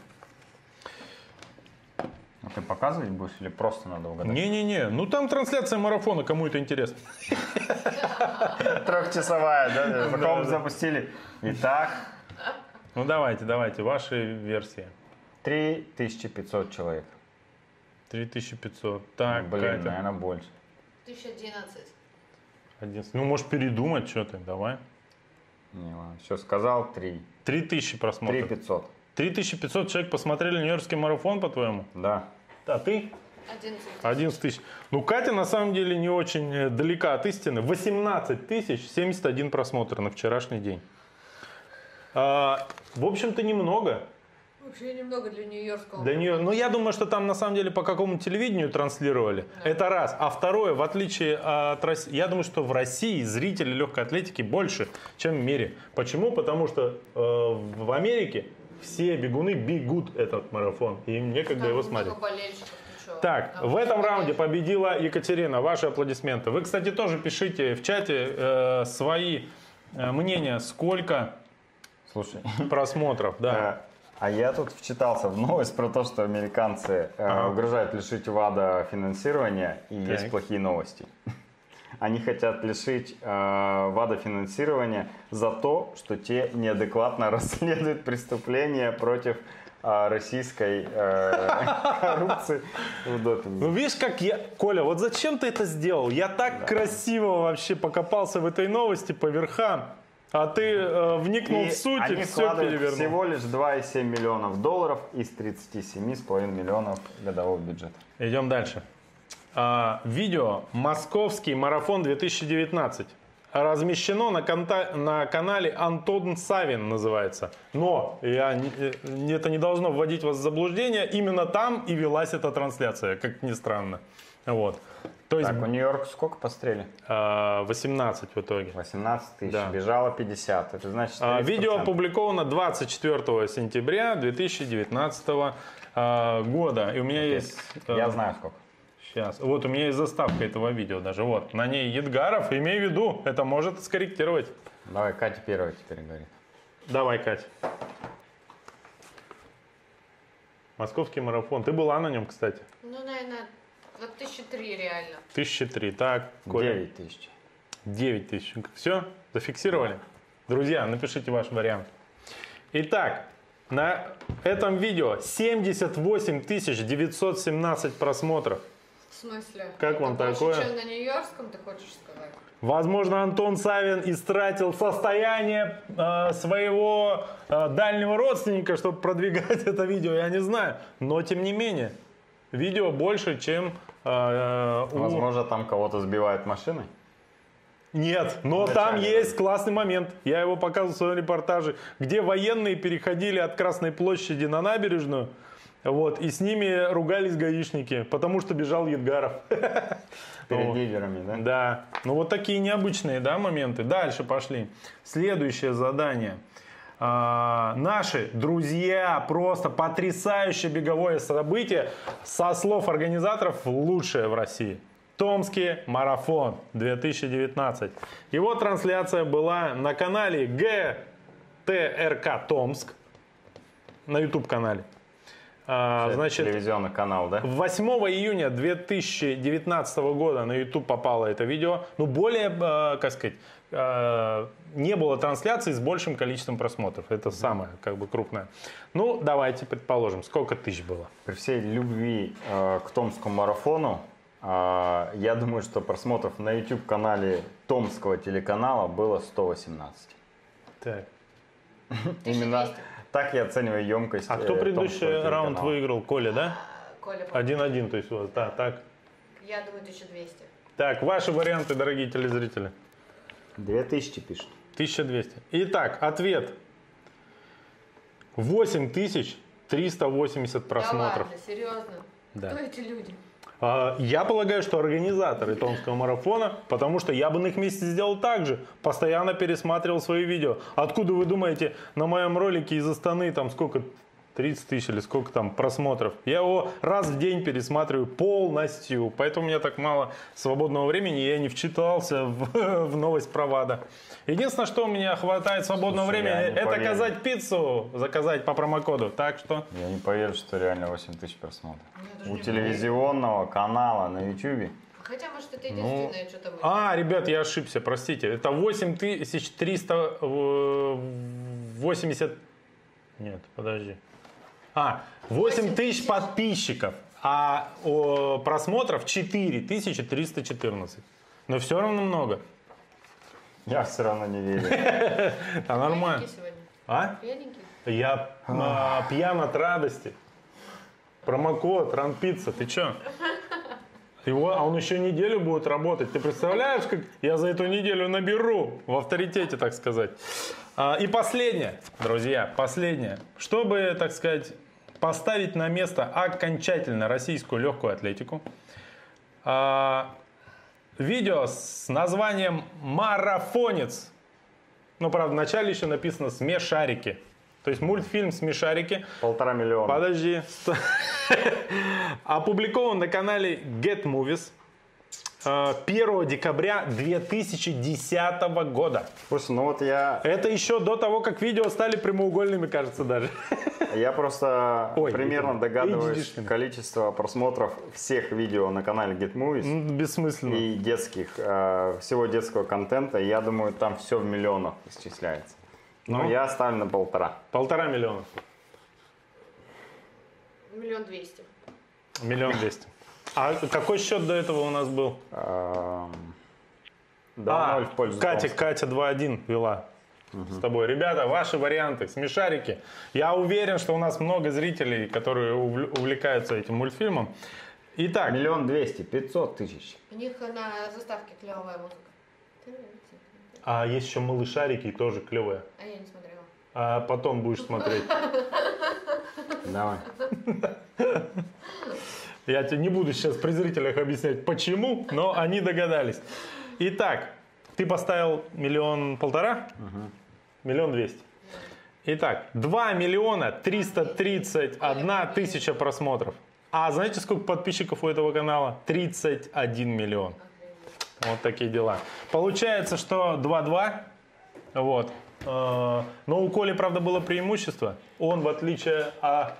А ты показывать будешь или просто надо угадать? Не-не-не, ну там трансляция марафона, кому это интересно. [LAUGHS] Трехчасовая, да? [LAUGHS] Да. запустили. Итак, Ну давайте, давайте, ваши версии. 3500 человек. 3500. Так, Блин, Катя. наверное, больше. 1011. 11. Ну, можешь передумать, что ты, давай. Не, ладно. Все, сказал 3. 3000 просмотров. 3500. 3500 человек посмотрели Нью-Йоркский марафон, по-твоему? Да. А ты? 11. 11 тысяч. Ну, Катя на самом деле не очень э, далека от истины. 18 тысяч 71 просмотр на вчерашний день. А, в общем-то, немного. Вообще немного для нью-йоркского. Для нее, ну, я думаю, что там на самом деле по какому телевидению транслировали. Это раз. А второе, в отличие от России, я думаю, что в России зрителей легкой атлетики больше, чем в мире. Почему? Потому что э, в Америке все бегуны бегут этот марафон. И им некогда Там его смотреть. Так, Там в этом раунде победила Екатерина. Ваши аплодисменты. Вы, кстати, тоже пишите в чате э, свои э, мнения, сколько Слушай, просмотров. Да. А я тут вчитался в новость про то, что американцы э, Ага. угрожают лишить ВАДА финансирования, и Так. есть плохие новости. [LAUGHS] Они хотят лишить э, ВАДА финансирования за то, что те неадекватно [LAUGHS] расследуют преступления против э, российской э, [LAUGHS] коррупции в допинге. Ну видишь, как я... Коля, вот зачем ты это сделал? Я так красиво вообще покопался в этой новости по верхам. А ты э, вникнул И в суть и они все вкладывают перевернул. всего лишь 2,7 миллионов долларов из 37,5 миллионов годового бюджета. Идем дальше. А, видео «Московский марафон 2019». Размещено на, конта- на канале Антон Савин называется. Но я, не- э, это не должно вводить вас в заблуждение. Именно там и велась эта трансляция, как ни странно. Вот. То есть Так, у Нью-Йорка сколько пострели? а, 18 в итоге. 18 тысяч, Да. бежало 50. Это значит А, 30%. Видео опубликовано 24 сентября 2019 а, года. И у меня есть... Я а, знаю сколько. Сейчас. Вот у меня есть заставка этого видео даже. Вот. На ней Едгаров. Имей в виду, это может скорректировать. Давай, Катя первая теперь говорит. Давай, Кать. Московский марафон. Ты была на нем, кстати. Ну, наверное, вот тысячи три реально. Тысячи три. Так, Коля. 9 тысяч. 9 тысяч. Все? Зафиксировали? Друзья, напишите ваш вариант. Итак, на этом видео 78 917 просмотров. В смысле? Как Это вам больше, такое? чем на нью-йоркском, ты хочешь сказать? Возможно, Антон Савин истратил состояние э, своего э, дальнего родственника, чтобы продвигать [LAUGHS] это видео, я не знаю. Но, тем не менее, видео больше, чем э, у... Возможно, там кого-то сбивают машиной. Нет, но Вначале, там есть классный момент. Я его показывал в своем репортаже, где военные переходили от Красной площади на набережную. Вот, и с ними ругались гаишники, потому что бежал Едгаров. [LAUGHS] Перед Вот. дилерами, да? Да, ну вот такие необычные, да, моменты. Дальше пошли. Следующее задание. А, наши друзья, просто потрясающее беговое событие, со слов организаторов, лучшее в России. Томский марафон 2019. Его трансляция была на канале ГТРК Томск, на YouTube-канале. А, значит, Телевизионный канал, да? 8 июня 2019 года на YouTube попало это видео. Ну, более, э, как сказать, э, не было трансляции с большим количеством просмотров. Это самое, как бы, крупное. Ну, давайте предположим, сколько тысяч было? При всей любви э, к Томскому марафону, э, я думаю, что просмотров на YouTube-канале Томского телеканала было 118. Так. [LAUGHS] Именно 1200. Так я оцениваю емкость. А кто э, предыдущий Томского раунд телеканала. выиграл? Коля, да? Коля, 1-1, то есть у вас, да, так. я думаю, 1200. Так, ваши варианты, дорогие телезрители. 2000 пишут. 1200. Итак, ответ. 8380 просмотров. Да ладно, серьезно? Да. Кто эти люди? А, Я полагаю, что организаторы Томского марафона, потому что я бы на их месте сделал так же. Постоянно пересматривал свои видео. Откуда вы думаете, на моем ролике из Астаны там сколько? 30 тысяч или сколько там просмотров. Я его раз в день пересматриваю полностью. Поэтому у меня так мало свободного времени, и я не вчитался в, [LAUGHS] в новость про ВАДА. Единственное, что у меня хватает свободного Слушай, времени, это поверю. заказать пиццу, заказать по промокоду. Так что Я не поверю, что реально 8 тысяч просмотров. У телевизионного канала на YouTube. Хотя, может, это Ну, единственное, что там... А, ребят, я ошибся, простите. Это 8380... Нет, подожди. А, 8000 подписчиков, а о, просмотров 4314. Но все равно много. Я все равно не верю. [LAUGHS] А нормально. А? Я а, пьян от радости. Промокод, ранпицца, ты чё? Его, а он еще неделю будет работать. Ты представляешь, как я за эту неделю наберу в авторитете, так сказать. А, и последнее, друзья, последнее. Чтобы, так сказать, поставить на место окончательно российскую легкую атлетику, а, видео с названием «Марафонец». Ну, правда, вначале еще написано «Смешарики». То есть мультфильм «Смешарики». Полтора миллиона. Подожди. [LAUGHS] Опубликован на канале Get Movies 1 декабря 2010 года. Слушай, ну вот я, Это еще до того, как видео стали прямоугольными, кажется, даже. я просто Ой, примерно это догадываюсь HD-шными. количество просмотров всех видео на канале Get Movies Бессмысленно. и детских, э, всего детского контента. Я думаю, там все в миллионах исчисляется. Но Ну? я ставлю на полтора. Полтора миллиона. Миллион двести. Миллион двести. А какой счет до этого у нас был? Эм, А, 2-0 в пользу Катя, Томска. Катя 2-1 вела с тобой. Ребята, ваши варианты, смешарики. Я уверен, что у нас много зрителей, которые увл- увлекаются этим мультфильмом. Итак, Миллион двести, пятьсот тысяч. У них на заставке клевая музыка. а есть еще малышарики, тоже клевые. А я не смотрела. А потом будешь смотреть. [LAUGHS] Давай. [LAUGHS] Я тебе не буду сейчас при зрителях объяснять, почему, но они догадались. Итак, ты поставил миллион полтора? Миллион двести. Итак, 2 миллиона 331 тысяча просмотров. А знаете, сколько подписчиков у этого канала? 31 миллион. Вот такие дела. Получается, что 2-2. Вот. Э, Но у Коли, правда, было преимущество. Он, в отличие... А...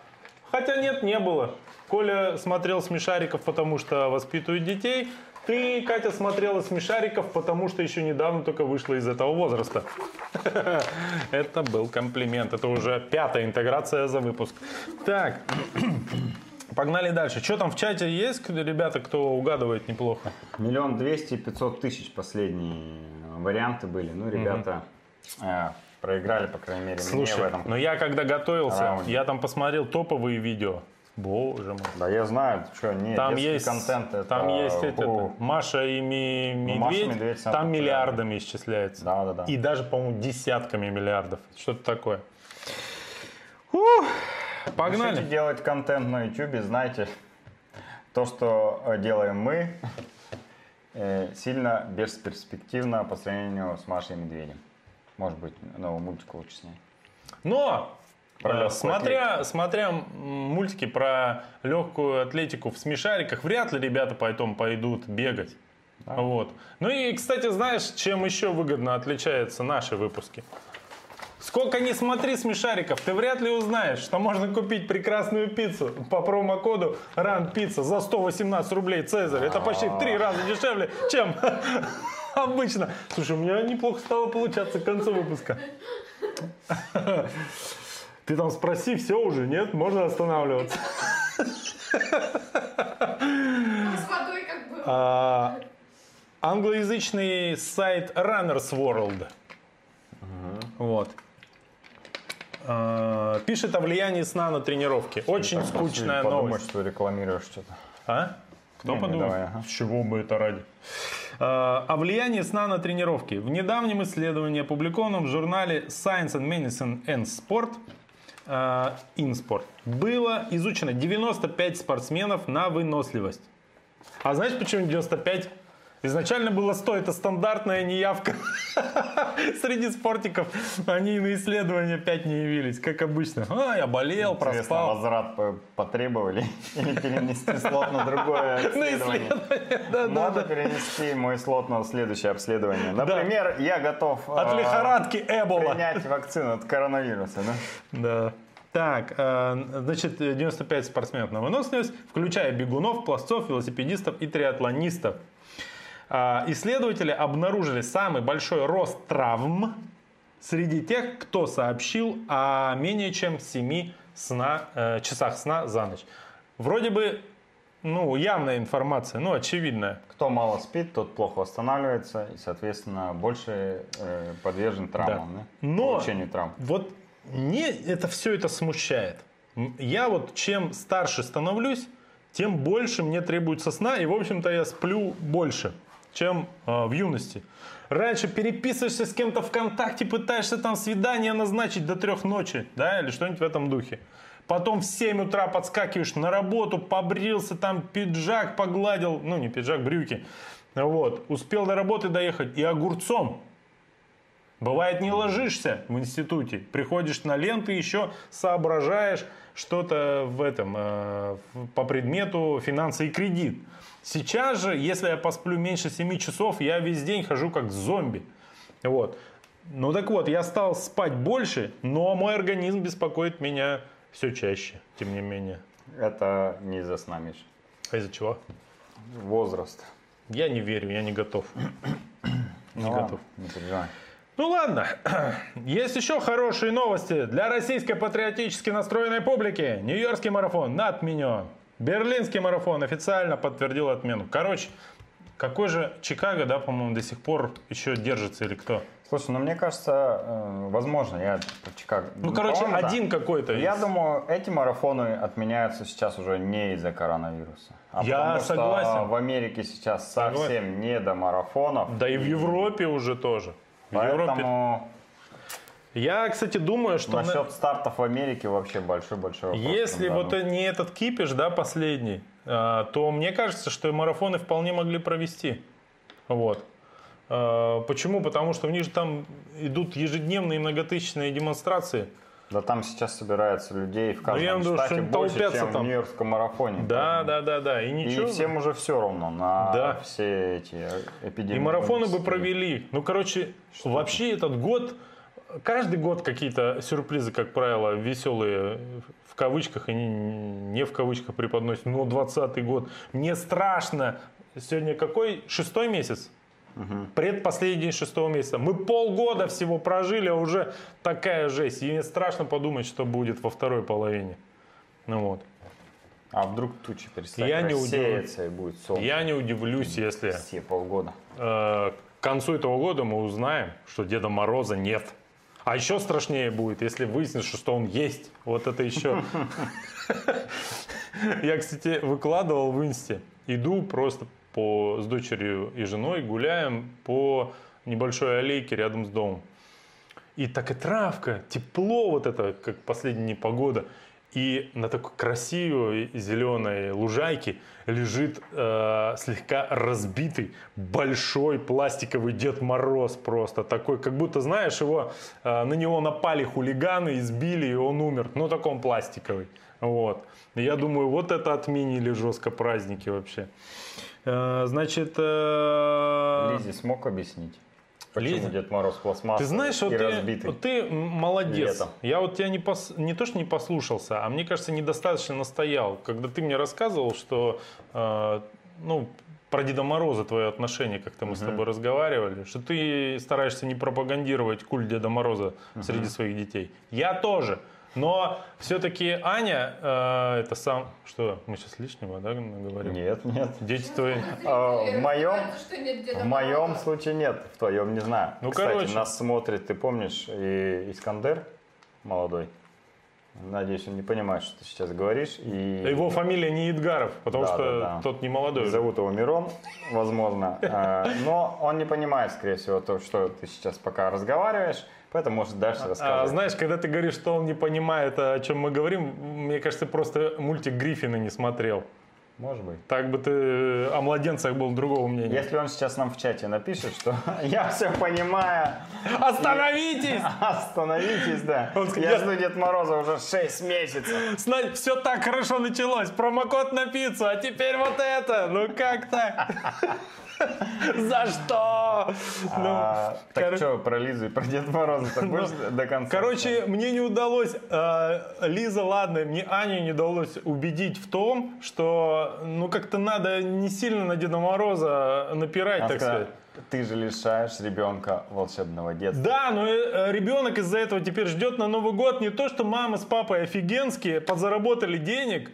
Хотя нет, не было. Коля смотрел смешариков, потому что воспитывает детей. Ты, Катя, смотрела смешариков, потому что еще недавно только вышла из этого возраста. [LAUGHS] Это был комплимент. Это уже пятая интеграция за выпуск. Так, [CLEARS THROAT] погнали дальше. Что там в чате есть, ребята, кто угадывает неплохо? Миллион двести, пятьсот тысяч последние варианты были. Ну, ребята э, проиграли, по крайней мере, мне в Слушай, этом. но я когда готовился, раунде. я там посмотрел топовые видео. Боже мой. Да я знаю, что, нет, Там есть, контент. Это, там есть это, фу. Маша и Ми- Ну, Маша Медведь, Медведь самый там миллиардами исчисляется. Да, да, да. И даже, по-моему, десятками миллиардов. Что-то такое. Ух, Погнали. Решите делать контент на YouTube, знаете, то, что э, делаем мы, э, сильно бесперспективно по сравнению с Машей и Медведем. Может быть, новый мультик лучше с ней. Но, Про э, смотря, смотря м, мультики про легкую атлетику в смешариках, вряд ли ребята потом пойдут бегать. Вот. Ну и, кстати, знаешь, чем еще выгодно отличаются наши выпуски? Сколько ни смотри смешариков, ты вряд ли узнаешь, что можно купить прекрасную пиццу по промокоду RANPIZZA за 118 рублей Цезарь. Это почти в три раза дешевле, чем [LAUGHS] обычно. Слушай, у меня неплохо стало получаться к концу выпуска. Ты там спроси, все уже, нет? Можно останавливаться. А, англоязычный сайт Runners World. Вот. А, пишет о влиянии сна на тренировки. Очень скучная Подумай, новость. что рекламируешь что-то. А? Кто Не, не, подумал? давай, ага. С чего бы это ради? А, О влиянии сна на тренировки. В недавнем исследовании, опубликованном в журнале Science and Medicine and Sport, а, InSport, было изучено 95 спортсменов на выносливость. А знаешь, почему 95? Изначально было 100, это стандартная неявка. [LAUGHS] Среди спортиков они на исследования 5 не явились, как обычно. А, я болел, Интересно, проспал. возврат по- потребовали [LAUGHS] или перенести слот на другое [LAUGHS] исследование? исследование, да, да, Можно да. перенести мой слот на следующее обследование. Например, я готов От э, лихорадки Эбола. принять вакцину от коронавируса. да? Да. Так, э, значит, 95 спортсменов на выносливость, включая бегунов, пловцов, велосипедистов и триатлонистов. А, Исследователи обнаружили самый большой рост травм среди тех, кто сообщил о менее чем 7 сна, э, часах сна за ночь. Вроде бы, ну, явная информация, ну, очевидная. Кто мало спит, тот плохо восстанавливается и, соответственно, больше э, подвержен травмам, да? Но- Получению травм. Вот мне это все это смущает. Я вот чем старше становлюсь, тем больше мне требуется сна, и, в общем-то, я сплю больше, чем э, в юности. Раньше переписываешься с кем-то ВКонтакте, пытаешься там свидание назначить до трех ночи, да, или что-нибудь в этом духе. Потом в 7 утра подскакиваешь на работу, побрился, там пиджак погладил, ну не пиджак, брюки. Вот, успел до работы доехать и огурцом Бывает, не ложишься в институте, приходишь на ленты, еще соображаешь что-то в этом, э, по предмету финансы и кредит. Сейчас же, если я посплю меньше 7 часов, я весь день хожу как зомби. Вот. Ну так вот, я стал спать больше, но мой организм беспокоит меня все чаще, тем не менее. Это не из-за сна, Миша. А из-за чего? Возраст. Я не верю, я не готов. Не Ну готов. Не переживай. Ну ладно, [CLEARS THROAT] есть еще хорошие новости для российской патриотически настроенной публики. Нью-Йоркский марафон отменен. Берлинский марафон официально подтвердил отмену. Короче, какой же Чикаго, да, по-моему, до сих пор еще держится или кто? Слушай, ну мне кажется, э, возможно, я про Чикаго. Ну, короче, По-моему, да. один какой-то. Я из- думаю, эти марафоны отменяются сейчас уже не из-за коронавируса. А Я потому согласен. что в Америке сейчас Согласен. совсем не до марафонов. Да и в Европе уже тоже. В Европе. Поэтому Я, кстати, думаю, что... на- насчет стартов в Америке вообще большой-большой вопрос. Если этом вот году. не этот кипиш, да, последний, а, то мне кажется, что и марафоны вполне могли провести. Вот. А, Почему? Потому что у них же там идут ежедневные многотысячные демонстрации. Да там сейчас собирается людей в каждом Ну, я в виду, штате что больше, чем там. в Нью-Йоркском марафоне. Да, да, да, да. И И ничего. всем уже все равно на Да. все эти эпидемии. И марафоны бы провели. Ну, короче, вообще этот год, каждый год какие-то сюрпризы, как правило, веселые в кавычках и не, не в кавычках преподносят. Но 20 год. Мне страшно. Сегодня какой? Шестой месяц? Предпоследний день шестого месяца. Мы полгода всего прожили, а уже такая жесть. И страшно подумать, что будет во второй половине. Ну вот. А вдруг тучи перестанет Я не рассеяться и будет солнце Я не удивлюсь, если все полгода. э, к концу этого года мы узнаем, что Деда Мороза нет. А еще страшнее будет, если выяснится, что он есть. Вот это еще. [LAUGHS] Я, кстати, выкладывал в инсте. Иду просто по, с дочерью и женой, гуляем по небольшой аллейке рядом с домом. И так и травка, тепло вот это, как последняя погода. И на такой красивой зеленой лужайке лежит э, слегка разбитый большой пластиковый Дед Мороз просто такой, как будто знаешь его э, на него напали хулиганы, избили и он умер. Ну таком пластиковый, вот. Я думаю, вот это отменили жестко праздники вообще. Э, значит, э, Лизе смог объяснить? Почему Лизе? Дед Мороз пластмассовый ты знаешь, вот и ты, разбитый? ты молодец. Летом. Я вот тебя не, пос- не то, что не послушался, а мне кажется, недостаточно настоял. Когда ты мне рассказывал, что э, ну, про Деда Мороза твое отношение, как-то мы с тобой разговаривали, что ты стараешься не пропагандировать культ Деда Мороза среди своих детей. Я тоже. Но все-таки Аня, э, это сам... Что, мы сейчас лишнего, да, говорим? Нет, нет. Дети твои... А, в моем, в моем случае нет, в твоем не знаю. Ну, Кстати, короче. нас смотрит, ты помнишь, и Искандер молодой. Надеюсь, он не понимает, что ты сейчас говоришь. И Его фамилия не Идгаров, потому Да, что да, да. тот не молодой. зовут его Мирон, возможно. А, Но он не понимает, скорее всего, то, что ты сейчас пока разговариваешь, поэтому может дальше А, рассказывать. знаешь, когда ты говоришь, что он не понимает, о чем мы говорим, мне кажется, ты просто мультик Гриффина не смотрел. Может быть. Так бы ты о младенцах был другого мнения. Если он сейчас нам в чате напишет, что [LAUGHS] я все понимаю, Остановитесь! [LAUGHS] остановитесь, да. Он Я «Я- жду Дед Мороза уже 6 месяцев. [LAUGHS] все так хорошо началось. Промокод на пиццу, а теперь вот это. Ну как так? За что? Ну, А, так кор- что, про Лизу и про Деда Мороза так будешь до конца? Короче, мне не удалось, э, Лиза, ладно, мне Ане не удалось убедить в том, что, ну, как-то надо не сильно на Деда Мороза напирать, так сказать. ты же лишаешь ребенка волшебного детства. Да, но э, ребенок из-за этого теперь ждет на Новый год не то, что мама с папой офигенские, подзаработали денег,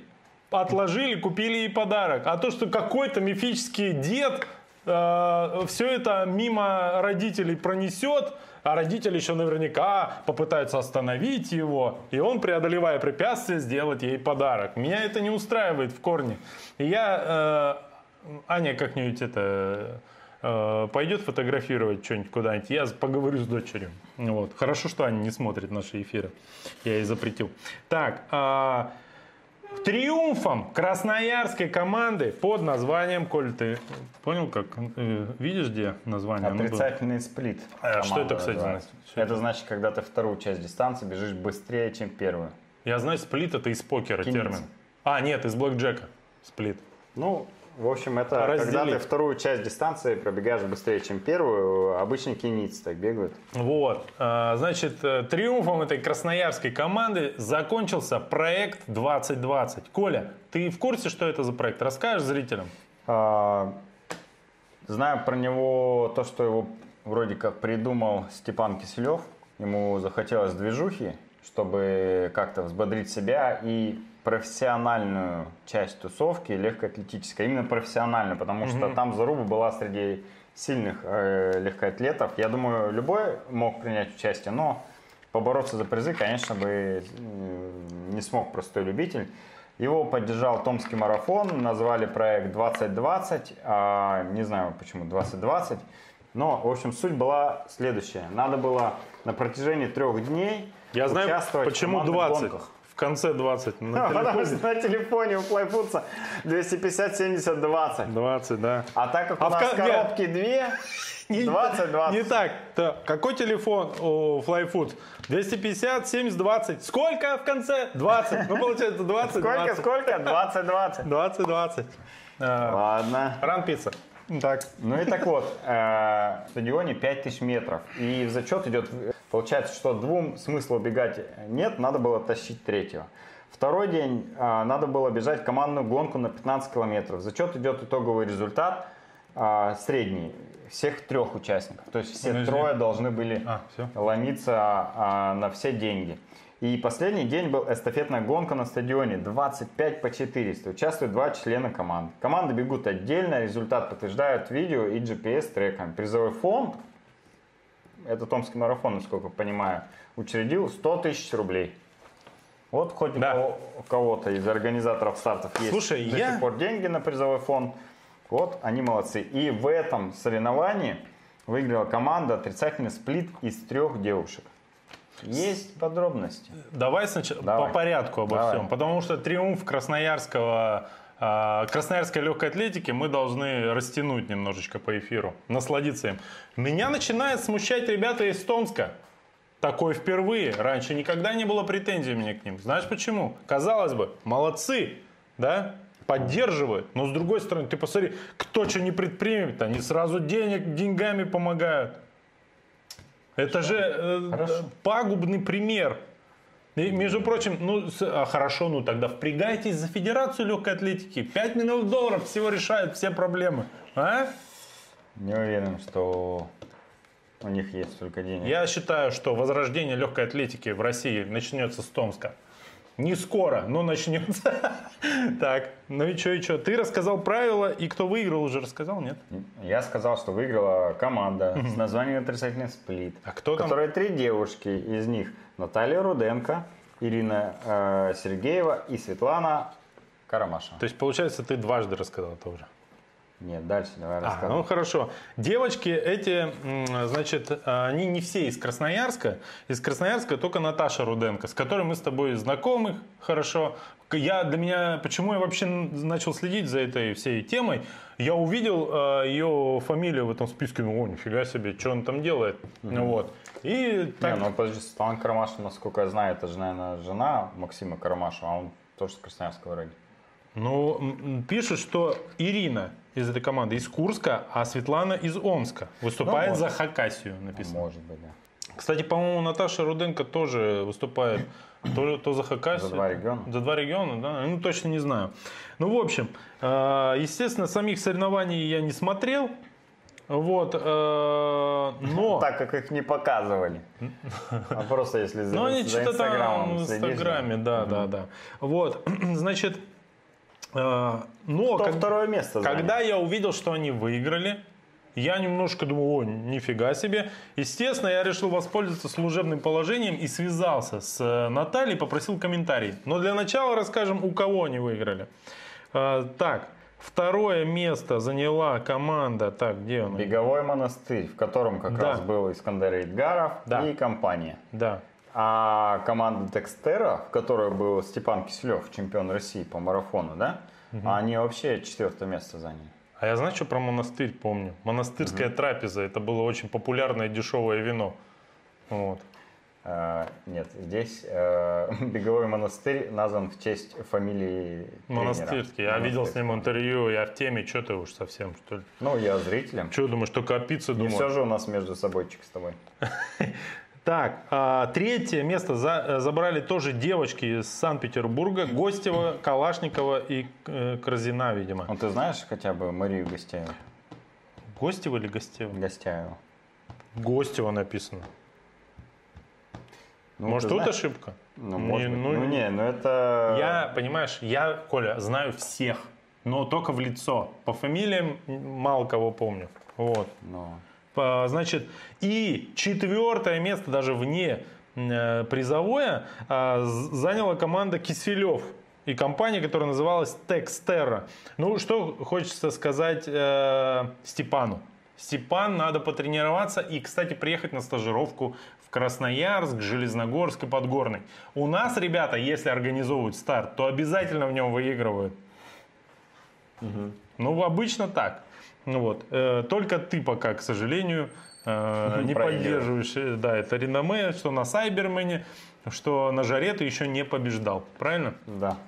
отложили, купили ей подарок, а то, что какой-то мифический дед все это мимо родителей пронесет, а родители еще наверняка попытаются остановить его, и он, преодолевая препятствия, сделать ей подарок. Меня это не устраивает в корне. И я, э, Аня как-нибудь это э, пойдет фотографировать что-нибудь куда-нибудь, я поговорю с дочерью. Вот. Хорошо, что Аня не смотрит наши эфиры. Я ей запретил. Так, а, триумфом красноярской команды под названием, Коль, ты понял, как? э, Видишь, где название? Ну. Отрицательный сплит. А что это, кстати, значит? Это значит, когда ты вторую часть дистанции бежишь быстрее, чем первую. Я знаю, сплит это из покера термин. А, нет, из блэкджека. Сплит. Ну, в общем, это когда Разделить. ты вторую часть дистанции пробегаешь быстрее, чем первую. Обычно киницы так бегают. Вот, а, значит, э, триумфом этой красноярской команды закончился проект 2020. Коля, ты в курсе, что это за проект? Расскажешь зрителям? А, Знаю про него то, что его вроде как придумал Степан Киселев. Ему захотелось движухи, чтобы как-то взбодрить себя и профессиональную часть тусовки легкоатлетической. Именно профессиональную, потому что там заруба была среди сильных э, легкоатлетов. Я думаю, любой мог принять участие, но побороться за призы, конечно, бы не смог простой любитель. Его поддержал Томский марафон, назвали проект 2020, а, не знаю почему 2020, но, в общем, суть была следующая. Надо было на протяжении трех дней Я знаю, участвовать почему в командных 20. гонках. В конце 20. На [LAUGHS] телефоне. что на телефоне у Флайфутса 250 70 20. 20, да. А так как А у в нас ко- нет. коробки две, [LAUGHS] 20 20. Не так. Да. Какой телефон у Flyfood? 250, 70, 20. Сколько в конце? 20. Ну, получается 20, Сколько, 20. сколько? 20 20. 20, 20. А, Ладно. Ран пицца. Так. Ну и так вот, э, в стадионе 5000 метров. И в зачет идет, получается, что двум смысла убегать нет, надо было тащить третьего. Второй день э, надо было бежать командную гонку на 15 километров. Зачет идет итоговый результат э, средний всех трех участников. То есть все Подожди. трое должны были А, всё. ломиться а, на все деньги. И последний день был эстафетная гонка на стадионе 25 по 400. Участвуют два члена команды. Команды бегут отдельно, результат подтверждают видео и GPS треками. Призовой фонд, это Томский марафон, насколько понимаю, учредил 100 тысяч рублей. Вот хоть у Да. у кого-то из организаторов стартов есть Слушай, до я- сих пор деньги на призовой фонд. Вот, они молодцы. И в этом соревновании выиграла команда отрицательный сплит из трех девушек. Есть подробности. Давай сначала по порядку обо Давай. всем. Потому что триумф Красноярского, Красноярской легкой атлетики мы должны растянуть немножечко по эфиру, насладиться им. Меня начинает смущать ребята из Томска. Такое впервые. Раньше никогда не было претензий у меня к ним. Знаешь почему? Казалось бы, молодцы, да? Поддерживают. Но с другой стороны, ты посмотри, кто что не предпримет, они сразу денег, деньгами помогают. Это же э, Хорошо. э, пагубный пример. И, между прочим, ну а, хорошо, ну тогда впрягайтесь за Федерацию легкой атлетики. 5 миллионов долларов всего решают все проблемы. А? Не уверен, что у них есть столько денег. Я считаю, что возрождение легкой атлетики в России начнется с Томска. Не скоро, но начнется. [LAUGHS] Так, ну и что, и что? Ты рассказал правила, и кто выиграл, уже рассказал, нет? Я сказал, что выиграла команда с названием «Отрицательный сплит». А кто там? которой три девушки, из них Наталья Руденко, Ирина э, Сергеева и Светлана Карамашева. То есть, получается, ты дважды рассказал тоже. Нет, дальше давай А, ну хорошо. Девочки эти, значит, они не все из Красноярска. Из Красноярска только Наташа Руденко, с которой мы с тобой знакомы хорошо. Я для меня, почему я вообще начал следить за этой всей темой? Я увидел а, ее фамилию в этом списке, ну, о, нифига себе, что он там делает. Ну вот. И так, Не, ну подожди, Светлана Карамашева, насколько я знаю, это же, наверное, жена Максима Карамашева, а он тоже с Красноярского вроде. ну, пишут, что Ирина из этой команды из Курска, а Светлана из Омска. Выступает Ну, за. Хакасию, написано. Может быть, да. Кстати, по-моему, Наташа Руденко тоже выступает то, то за Хакасию. За два региона. За два региона, да? Ну, точно не знаю. Ну, в общем, э, естественно, самих соревнований я не смотрел. Вот, э, но... [LAUGHS] Так как их не показывали. А просто если за, Ну, они за что-то там Инстаграмом в. Инстаграме, да, да, да. Вот, [CLEARS THROAT] значит, но... Кто как- второе место занял? Когда я увидел, что они выиграли, я немножко думаю, о, нифига себе. Естественно, я решил воспользоваться служебным положением и связался с э, Натальей, попросил комментарий. Но для начала расскажем, у кого они выиграли. Э, Так, второе место заняла команда, так, где она? Беговой монастырь, в котором как Да. раз был Искандер Идгаров Да. и компания. Да. А команда Декстера, в которой был Степан Киселев, чемпион России по марафону, да? Они вообще четвертое место заняли. А я знаю, что про монастырь помню. Монастырская трапеза, это было очень популярное дешевое вино. Вот. Э, нет, здесь э, [LAUGHS] беговой монастырь назван в честь фамилии тренера. Монастырский. Я видел с ним интервью, я в теме, что ты уж совсем, что ли? Ну, я зрителем. Что думаешь, только о пицце Не думал? все же у нас между собойчик с тобой. [LAUGHS] Так, а, третье место за- э, забрали тоже девочки из Санкт-Петербурга. Гостева, Калашникова и э, видимо. Ну, ты знаешь хотя бы Марию Гостяеву? Гостева или Гостева? Гостяеву. Гостева написано. Ну, Может, тут знаешь? ошибка? Ну, Не, может быть. ну, Ну, не, ну это... Я, понимаешь, я, Коля, знаю всех, но только в лицо. По фамилиям мало кого помню. Вот. Ну, По- Значит, и четвертое место, даже вне э, призовое, а, заняла команда Киселев и компания, которая называлась Texterra. Ну, что хочется сказать э, Степану. Степан, надо потренироваться и, кстати, приехать на стажировку в Красноярск, Железногорск и Подгорный. У нас, ребята, если организовывают старт, то обязательно в нем выигрывают. Ну, обычно так. Вот. Э, Только ты пока, к сожалению, э, [LAUGHS] не поддерживаешь э, да, это реноме, что на Сайбермене, что на жаре ты еще не побеждал. Правильно? да.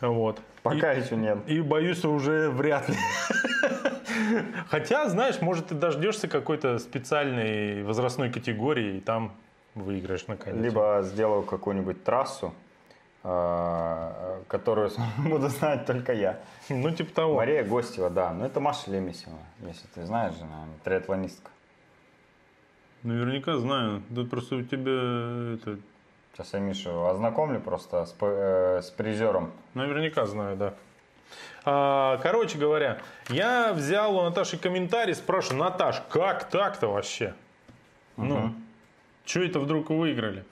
Вот. Пока еще нет. И, и боюсь, что уже вряд ли. [LAUGHS] Хотя, знаешь, может, ты дождешься какой-то специальной возрастной категории, и там выиграешь наконец. Либо сделаю какую-нибудь трассу, которую [LAUGHS] буду знать только я. Ну, типа того. Мария Гостева, да. Ну, это Маша Лемесева, если ты знаешь же, наверное, триатлонистка. Наверняка знаю. Тут просто у тебя это, Сейчас я Мишу ознакомлю просто с, э, с призером. Наверняка знаю, да. А, короче говоря, я взял у Наташи комментарий, спрашиваю, Наташ, как так-то вообще? Ну, что это вдруг выиграли?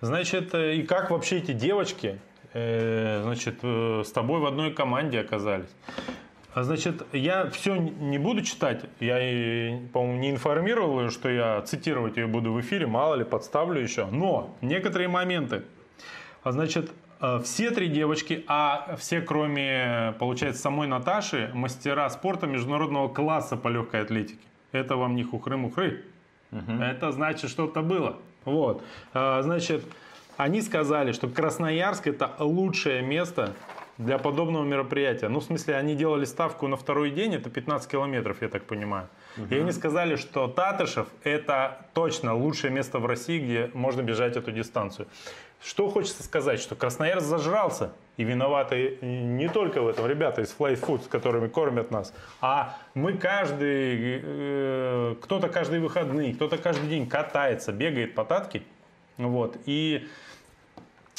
Значит, э, и как вообще эти девочки, э, значит, э, с тобой в одной команде оказались? А значит, я все не буду читать. Я, по-моему, не информировал ее, что я цитировать ее буду в эфире, мало ли, подставлю еще. Но некоторые моменты. А значит, все три девочки, а все, кроме, получается, самой Наташи, мастера спорта международного класса по легкой атлетике. Это вам не хухры-мухры. Это значит, что-то было. Вот. А, Значит, они сказали, что Красноярск это лучшее место для подобного мероприятия. Ну, в смысле, они делали ставку на второй день, это 15 километров, я так понимаю. И они сказали, что Татышев это точно лучшее место в России, где можно бежать эту дистанцию. Что хочется сказать, что Красноярск зажрался, и виноваты не только в этом ребята из Fly Food, с которыми кормят нас, а мы каждый, э, кто-то каждые выходные, кто-то каждый день катается, бегает по татке, вот, и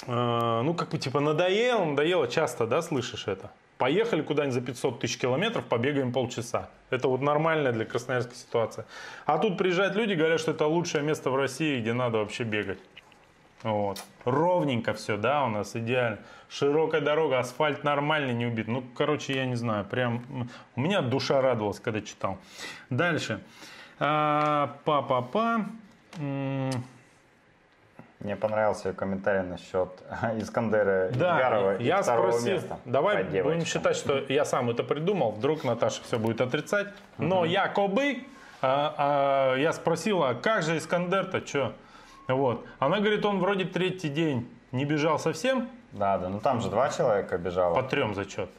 э, ну, как бы, типа, надоело, надоело, часто, да, слышишь это? Поехали куда-нибудь за 500 тысяч километров, побегаем полчаса. Это вот нормальная для красноярской ситуация. А тут приезжают люди, говорят, что это лучшее место в России, где надо вообще бегать. Вот. Ровненько все, да, у нас идеально. Широкая дорога, асфальт нормальный, не убит. Ну, короче, я не знаю, прям у меня душа радовалась, когда читал. Дальше. А, Па-па-па. Мне понравился ее комментарий насчет [LAUGHS] Искандера Да, Едгарова и я второго спросил. места. Давай будем считать, что я сам это придумал. Вдруг Наташа все будет отрицать. Но якобы а, а, я спросил, а как же Искандер-то, что? Вот. Она говорит, он вроде третий день не бежал совсем, Да, да, ну там же два человека бежало. по трем зачет.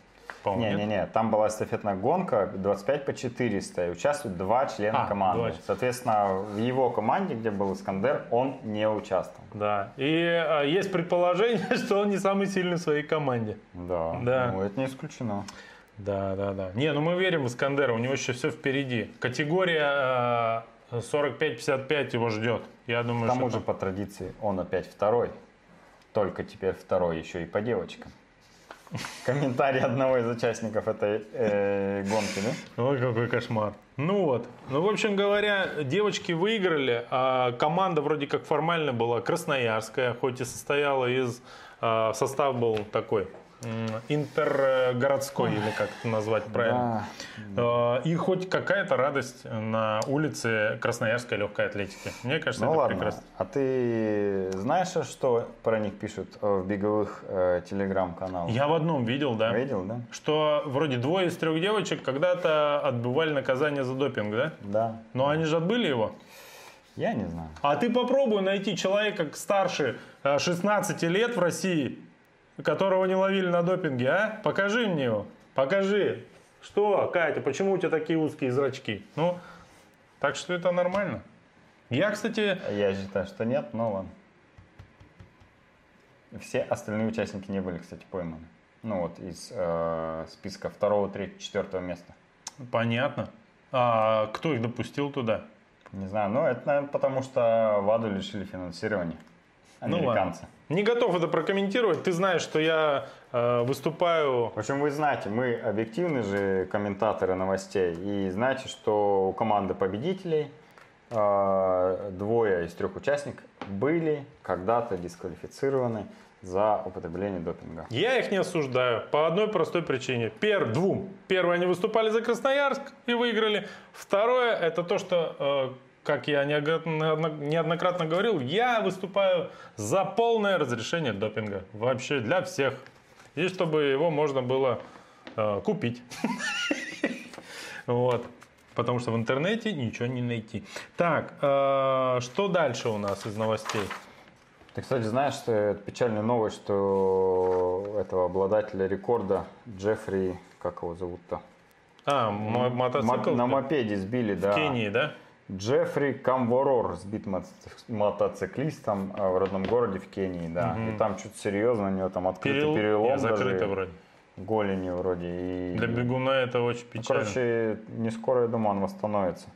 Не-не-не, там была эстафетная гонка 25 по 400, и участвуют два члена А, команды. два. Соответственно, в его команде, где был Искандер, он не участвовал. Да. И а, есть предположение, [LAUGHS] что он не самый сильный в своей команде. Да, Да. ну это не исключено. Да, да, да. Не, ну мы верим в Искандера, у него еще все впереди. Категория э, 45-55 его ждет. Я К думаю, тому что же, по традиции, он опять второй. Только теперь второй еще и по девочкам. Комментарий одного из участников этой э, гонки, да? Ой, какой кошмар. Ну вот. Ну, в общем говоря, девочки выиграли, а команда вроде как формально была красноярская, хоть и состояла из... а, Состав был такой интергородской, или как это назвать правильно. А, И хоть какая-то радость на улице Красноярской легкой атлетики. Мне кажется, Ну это ладно, прекрасно. а ты знаешь, что про них пишут э, в беговых э, телеграм-каналах? Я в одном видел, да, Видел, да? что вроде двое из трех девочек когда-то отбывали наказание за допинг, да? Да. Но они же отбыли его. Я не знаю. А ты попробуй найти человека старше э, 16 лет в России, которого не ловили на допинге, а? Покажи мне его. Покажи. Что, Катя, почему у тебя такие узкие зрачки? Ну, так что это нормально. Я, кстати, Я считаю, что нет, но ладно. Все остальные участники не были, кстати, пойманы. Ну вот из э, списка второго, третьего, четвертого места. понятно. А кто их допустил туда? Не знаю, но это, наверное, потому что ВАДу лишили финансирования. Ну Американцы. Не готов это прокомментировать. Ты знаешь, что я э, выступаю В общем, вы знаете, мы объективные же комментаторы новостей. И знаете, что у команды победителей э, двое из трех участников были когда-то дисквалифицированы за употребление допинга. Я их не осуждаю по одной простой причине. Пер, двум. Первое, они выступали за Красноярск и выиграли. Второе, это то, что, э, как я неоднократно говорил, я выступаю за полное разрешение допинга. Вообще для всех. И чтобы его можно было э, купить. [LAUGHS] Вот. Потому что в интернете ничего не найти. Так, э, что дальше у нас из новостей? Ты, кстати, знаешь, что это печальная новость, что этого обладателя рекорда Джеффри, как его зовут-то? А, мо- мотоцикл Мо- на мопеде сбили, да. в Кении, да? Джеффри Камворор сбит мо- мотоциклистом э, в родном городе в Кении, да. И там что-то серьезно, у него там открытый Перел... перелом закрыто даже, вроде. голени вроде. И... Для бегуна это очень Ну, печально. короче, не скоро, я думаю, он восстановится.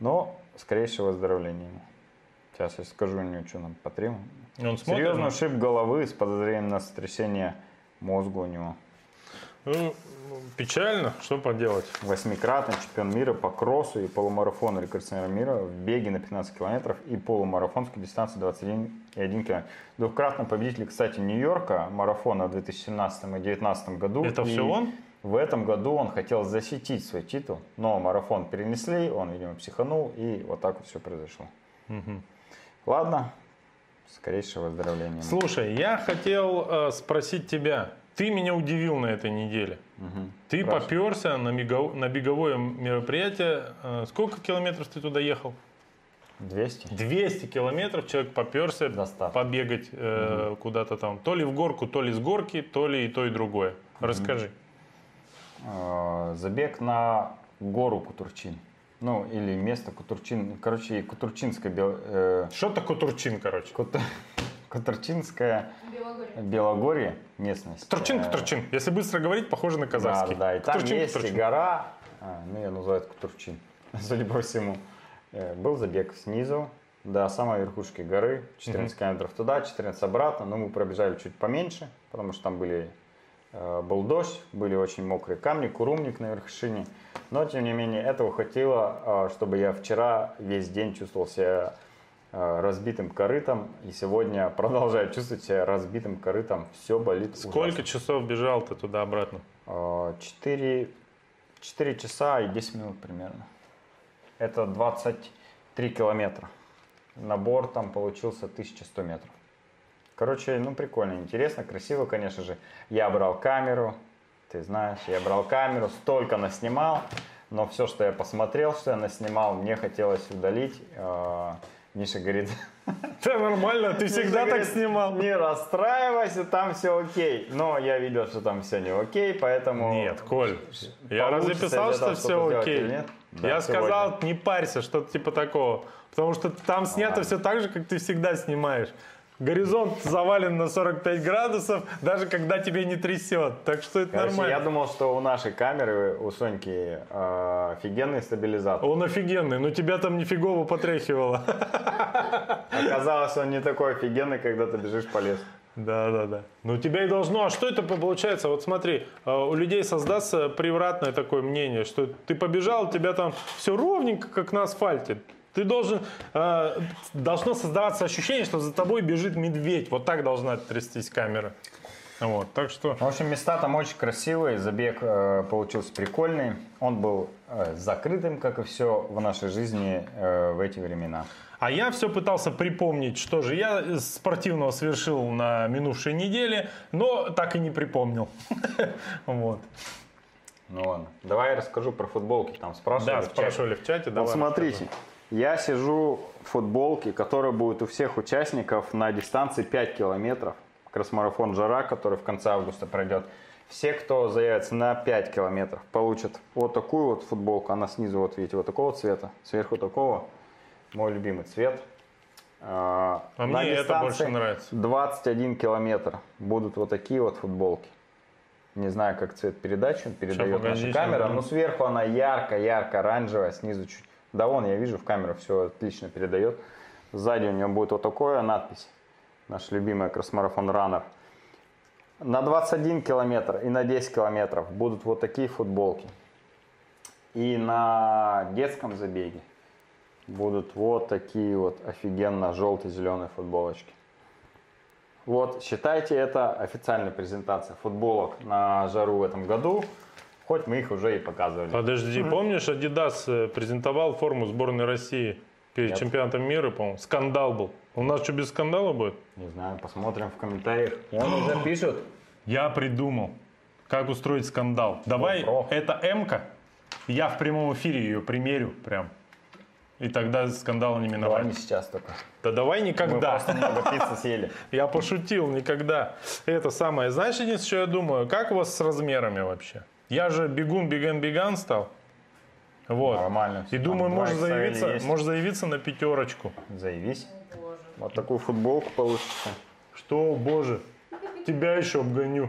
Но скорейшее выздоровление ему. Сейчас я скажу у него, что нам. Он смотрит, Серьезный ну, ушиб головы с подозрением на сотрясение мозга у него. Ну, печально, что поделать. Восьмикратный чемпион мира по кроссу и полумарафону рекордсмена мира в беге на 15 километров и полумарафонской дистанции 21,1 километр. Двукратный победитель, кстати, Нью-Йорка, марафона в 2017 и 2019 году. Это И все он? В этом году он хотел защитить свой титул, но марафон перенесли, он, видимо, психанул, и вот так вот все произошло. Ладно, скорейшего выздоровления. Слушай, я хотел э, спросить тебя. Ты меня удивил на этой неделе. Ты Спрашивай. поперся на, бегов- на беговое мероприятие. Э, сколько километров ты туда ехал? 200? 200 километров человек поперся Достаточно. побегать э, куда-то там. То ли в горку, то ли с горки, то ли и то, и другое. Расскажи. Э, Забег на гору Кутурчин. Ну, или место Кутурчин. Короче, Кутурчинская, э, Что такое Турчин, короче? Кут- [LAUGHS] Кутурчинская Белогория. Белогорье местность. Турчин, Э, Турчин. Если быстро говорить, похоже на Да, казахский. да, и там Кутурчин, есть и Кутурчин. гора, а, ну ее называют Кутурчин, [LAUGHS] судя по всему. Э, Был забег снизу до самой верхушки горы, 14 километров туда, 14 обратно, но мы пробежали чуть поменьше, потому что там были, э, был дождь, были очень мокрые камни, курумник на вершине. Но, тем не менее, этого хватило, э, чтобы я вчера весь день чувствовал себя разбитым корытом, и сегодня [LAUGHS] продолжаю чувствовать себя разбитым корытом. Все болит ужасно. Сколько часов бежал ты туда-обратно? 4, 4 часа и 10 минут примерно. Это 23 километра. Набор там получился 1100 метров. Короче, ну прикольно, интересно, красиво, конечно же. Я брал камеру, ты знаешь, я брал камеру, столько наснимал, но все, что я посмотрел, что я наснимал, мне хотелось удалить. Миша говорит, [LAUGHS] Да нормально, ты всегда так снимал. не расстраивайся, там все окей. Но я видел, что там все не окей, поэтому... Нет, Коль, я разве писал, что все окей? я сказал, не парься, что-то типа такого. Потому что там снято все так же, как ты всегда снимаешь. Горизонт завален на 45 градусов, даже когда тебе не трясет. Так что это Короче, нормально. я думал, что у нашей камеры, у Соньки, э, офигенный стабилизатор. Он офигенный, но тебя там нифигово потряхивало. Оказалось, он не такой офигенный, когда ты бежишь по лесу. Да, да, да. Ну, тебя и должно. А что это получается? Вот смотри, э, у людей создастся превратное такое мнение, что ты побежал, у тебя там все ровненько, как на асфальте. Ты должен, э, должно создаваться ощущение, что за тобой бежит медведь. Вот так должна трястись камера. Вот, так что... В общем, места там очень красивые, забег э, получился прикольный. Он был э, закрытым, как и все в нашей жизни э, в эти времена. А я все пытался припомнить, что же я спортивного совершил на минувшей неделе, но так и не припомнил. [LAUGHS] Вот. Ну ладно, давай я расскажу про футболки, там спрашивали. Да, спрашивали в чате. Вот смотрите, я сижу в футболке, которая будет у всех участников на дистанции 5 километров. Кросс-марафон Жара, который в конце августа пройдет. Все, кто заявится на 5 километров, получат вот такую вот футболку. Она снизу, вот видите, вот такого цвета, сверху такого. Мой любимый цвет. А А на мне это больше нравится. 21 километр будут вот такие вот футболки. Не знаю, как цвет передачи передает погоди, наша камера, но сверху она ярко-ярко оранжевая, снизу чуть. Да вон, я вижу, в камеру все отлично передает. Сзади у нее будет вот такая надпись. Наш любимый кросс-марафон Раннер. На 21 километр и на 10 километров будут вот такие футболки. И на детском забеге будут вот такие вот офигенно желто-зеленые футболочки. Вот, считайте, это официальная презентация футболок на жару в этом году. Хоть мы их уже и показывали. Подожди, помнишь, Adidas э, презентовал форму сборной России перед Нет. чемпионатом мира, по-моему? Скандал был. У нас что, без скандала будет? Не знаю, посмотрим в комментариях. Он уже [GASPS] пишут. Я придумал, как устроить скандал. Давай, про. это М-ка, я в прямом эфире ее примерю прям. И тогда скандала не Давай миновать. не сейчас только. Да давай Мы никогда. просто много пиццы [LAUGHS] съели. Я пошутил, никогда. Это самое. Знаешь, единственное, что я думаю, как у вас с размерами вообще? Я же бегун, беган, беган стал. Вот. Нормально. И думаю, может 2XL заявиться, есть. может заявиться на пятерочку. Заявись. Боже. Вот такую футболку получится. Что, боже, тебя еще обгоню.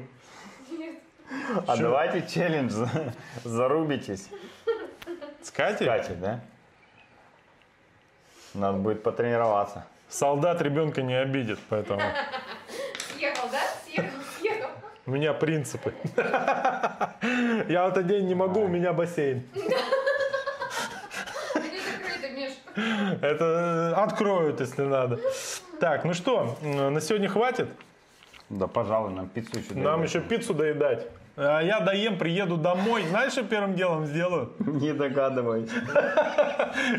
А Чё? давайте челлендж за- зарубитесь. С Катей? Катя, да? Надо будет потренироваться. Солдат ребенка не обидит, поэтому Съехал, да? У меня принципы. [LAUGHS] Я в этот день не могу, у меня бассейн. [LAUGHS] Это э, откроют, если надо. Так, ну что, на сегодня хватит? Да, пожалуй, нам пиццу еще Нам еще пиццу доедать. А я доем, приеду домой. Знаешь, что первым делом сделаю? [LAUGHS] Не догадываюсь.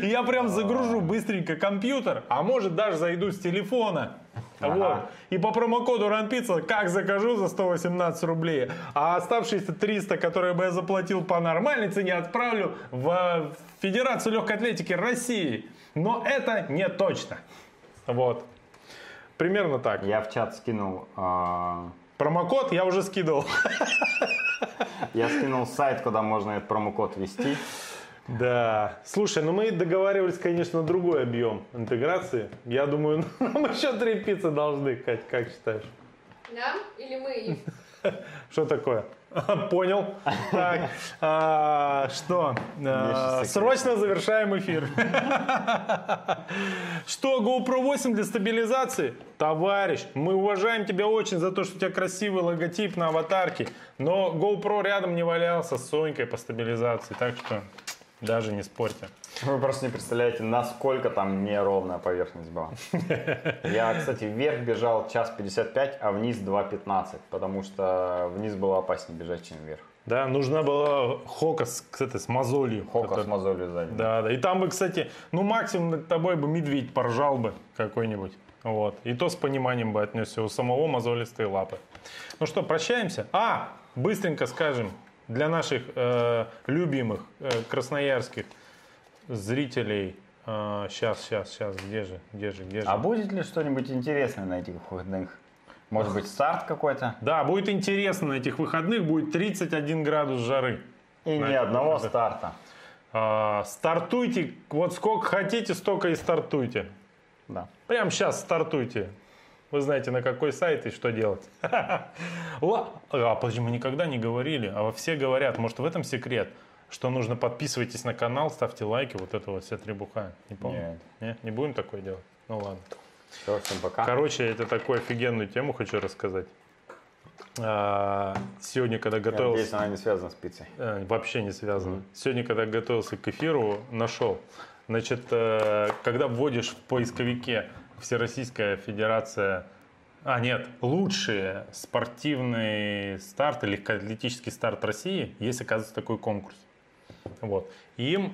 Я прям загружу быстренько компьютер, а может даже зайду с телефона. Ага. Вот. И по промокоду Рампица как закажу за 118 рублей, а оставшиеся 300, которые бы я заплатил по нормальной цене, отправлю в Федерацию легкой атлетики России. Но это не точно. Вот. Примерно так. Я в чат скинул, а, Промокод я уже скидывал. я скинул сайт, куда можно этот промокод ввести. Да. Слушай, ну мы договаривались, конечно, на другой объем интеграции. Я думаю, [LAUGHS] нам еще три пиццы должны, Кать, как считаешь? Нам или мы? [LAUGHS] Что такое? [LAUGHS] Понял. Так, а, что? А. Срочно завершаем эфир. Что, GoPro 8 для стабилизации? Товарищ, мы уважаем тебя очень за то, что у тебя красивый логотип на аватарке, но GoPro рядом не валялся с Сонькой по стабилизации, так что даже не спорьте. Вы просто не представляете, насколько там неровная поверхность была. [LAUGHS] Я, кстати, вверх бежал час 55, а вниз 2.15, потому что вниз было опаснее бежать, чем вверх. Да, нужна была Хока с, кстати, с мозолью. Хока Это- с мозолью сзади. Да, да. И там бы, кстати, ну максимум над тобой бы медведь поржал бы какой-нибудь. Вот. И то с пониманием бы отнесся у самого мозолистые лапы. Ну что, прощаемся? А, быстренько скажем, для наших э, любимых э, красноярских зрителей. сейчас, сейчас, сейчас, где же, где же, где же? А будет ли что-нибудь интересное на этих выходных? Может быть, старт какой-то? Да, будет интересно на этих выходных, будет 31 градус жары. И ни одного выходных. старта. А, стартуйте, вот сколько хотите, столько и стартуйте. Да. Прямо сейчас стартуйте. Вы знаете, на какой сайт и что делать. [LAUGHS] Ла- А, мы никогда не говорили, а все говорят, может в этом секрет, что нужно подписывайтесь на канал, ставьте лайки, вот это вот вся требуха. Не помню? Нет, не будем такое делать? Ну ладно. Все, всем пока. Короче, это такую офигенную тему хочу рассказать. А, Сегодня, когда Я готовился... надеюсь, она не связана с пиццей. Э, Вообще не связано. Сегодня, когда готовился к эфиру, нашел. Значит, э, когда вводишь в поисковике Всероссийская Федерация... А, нет, лучший спортивный старт или легкоатлетический старт России, есть, оказывается, такой конкурс. Вот. Им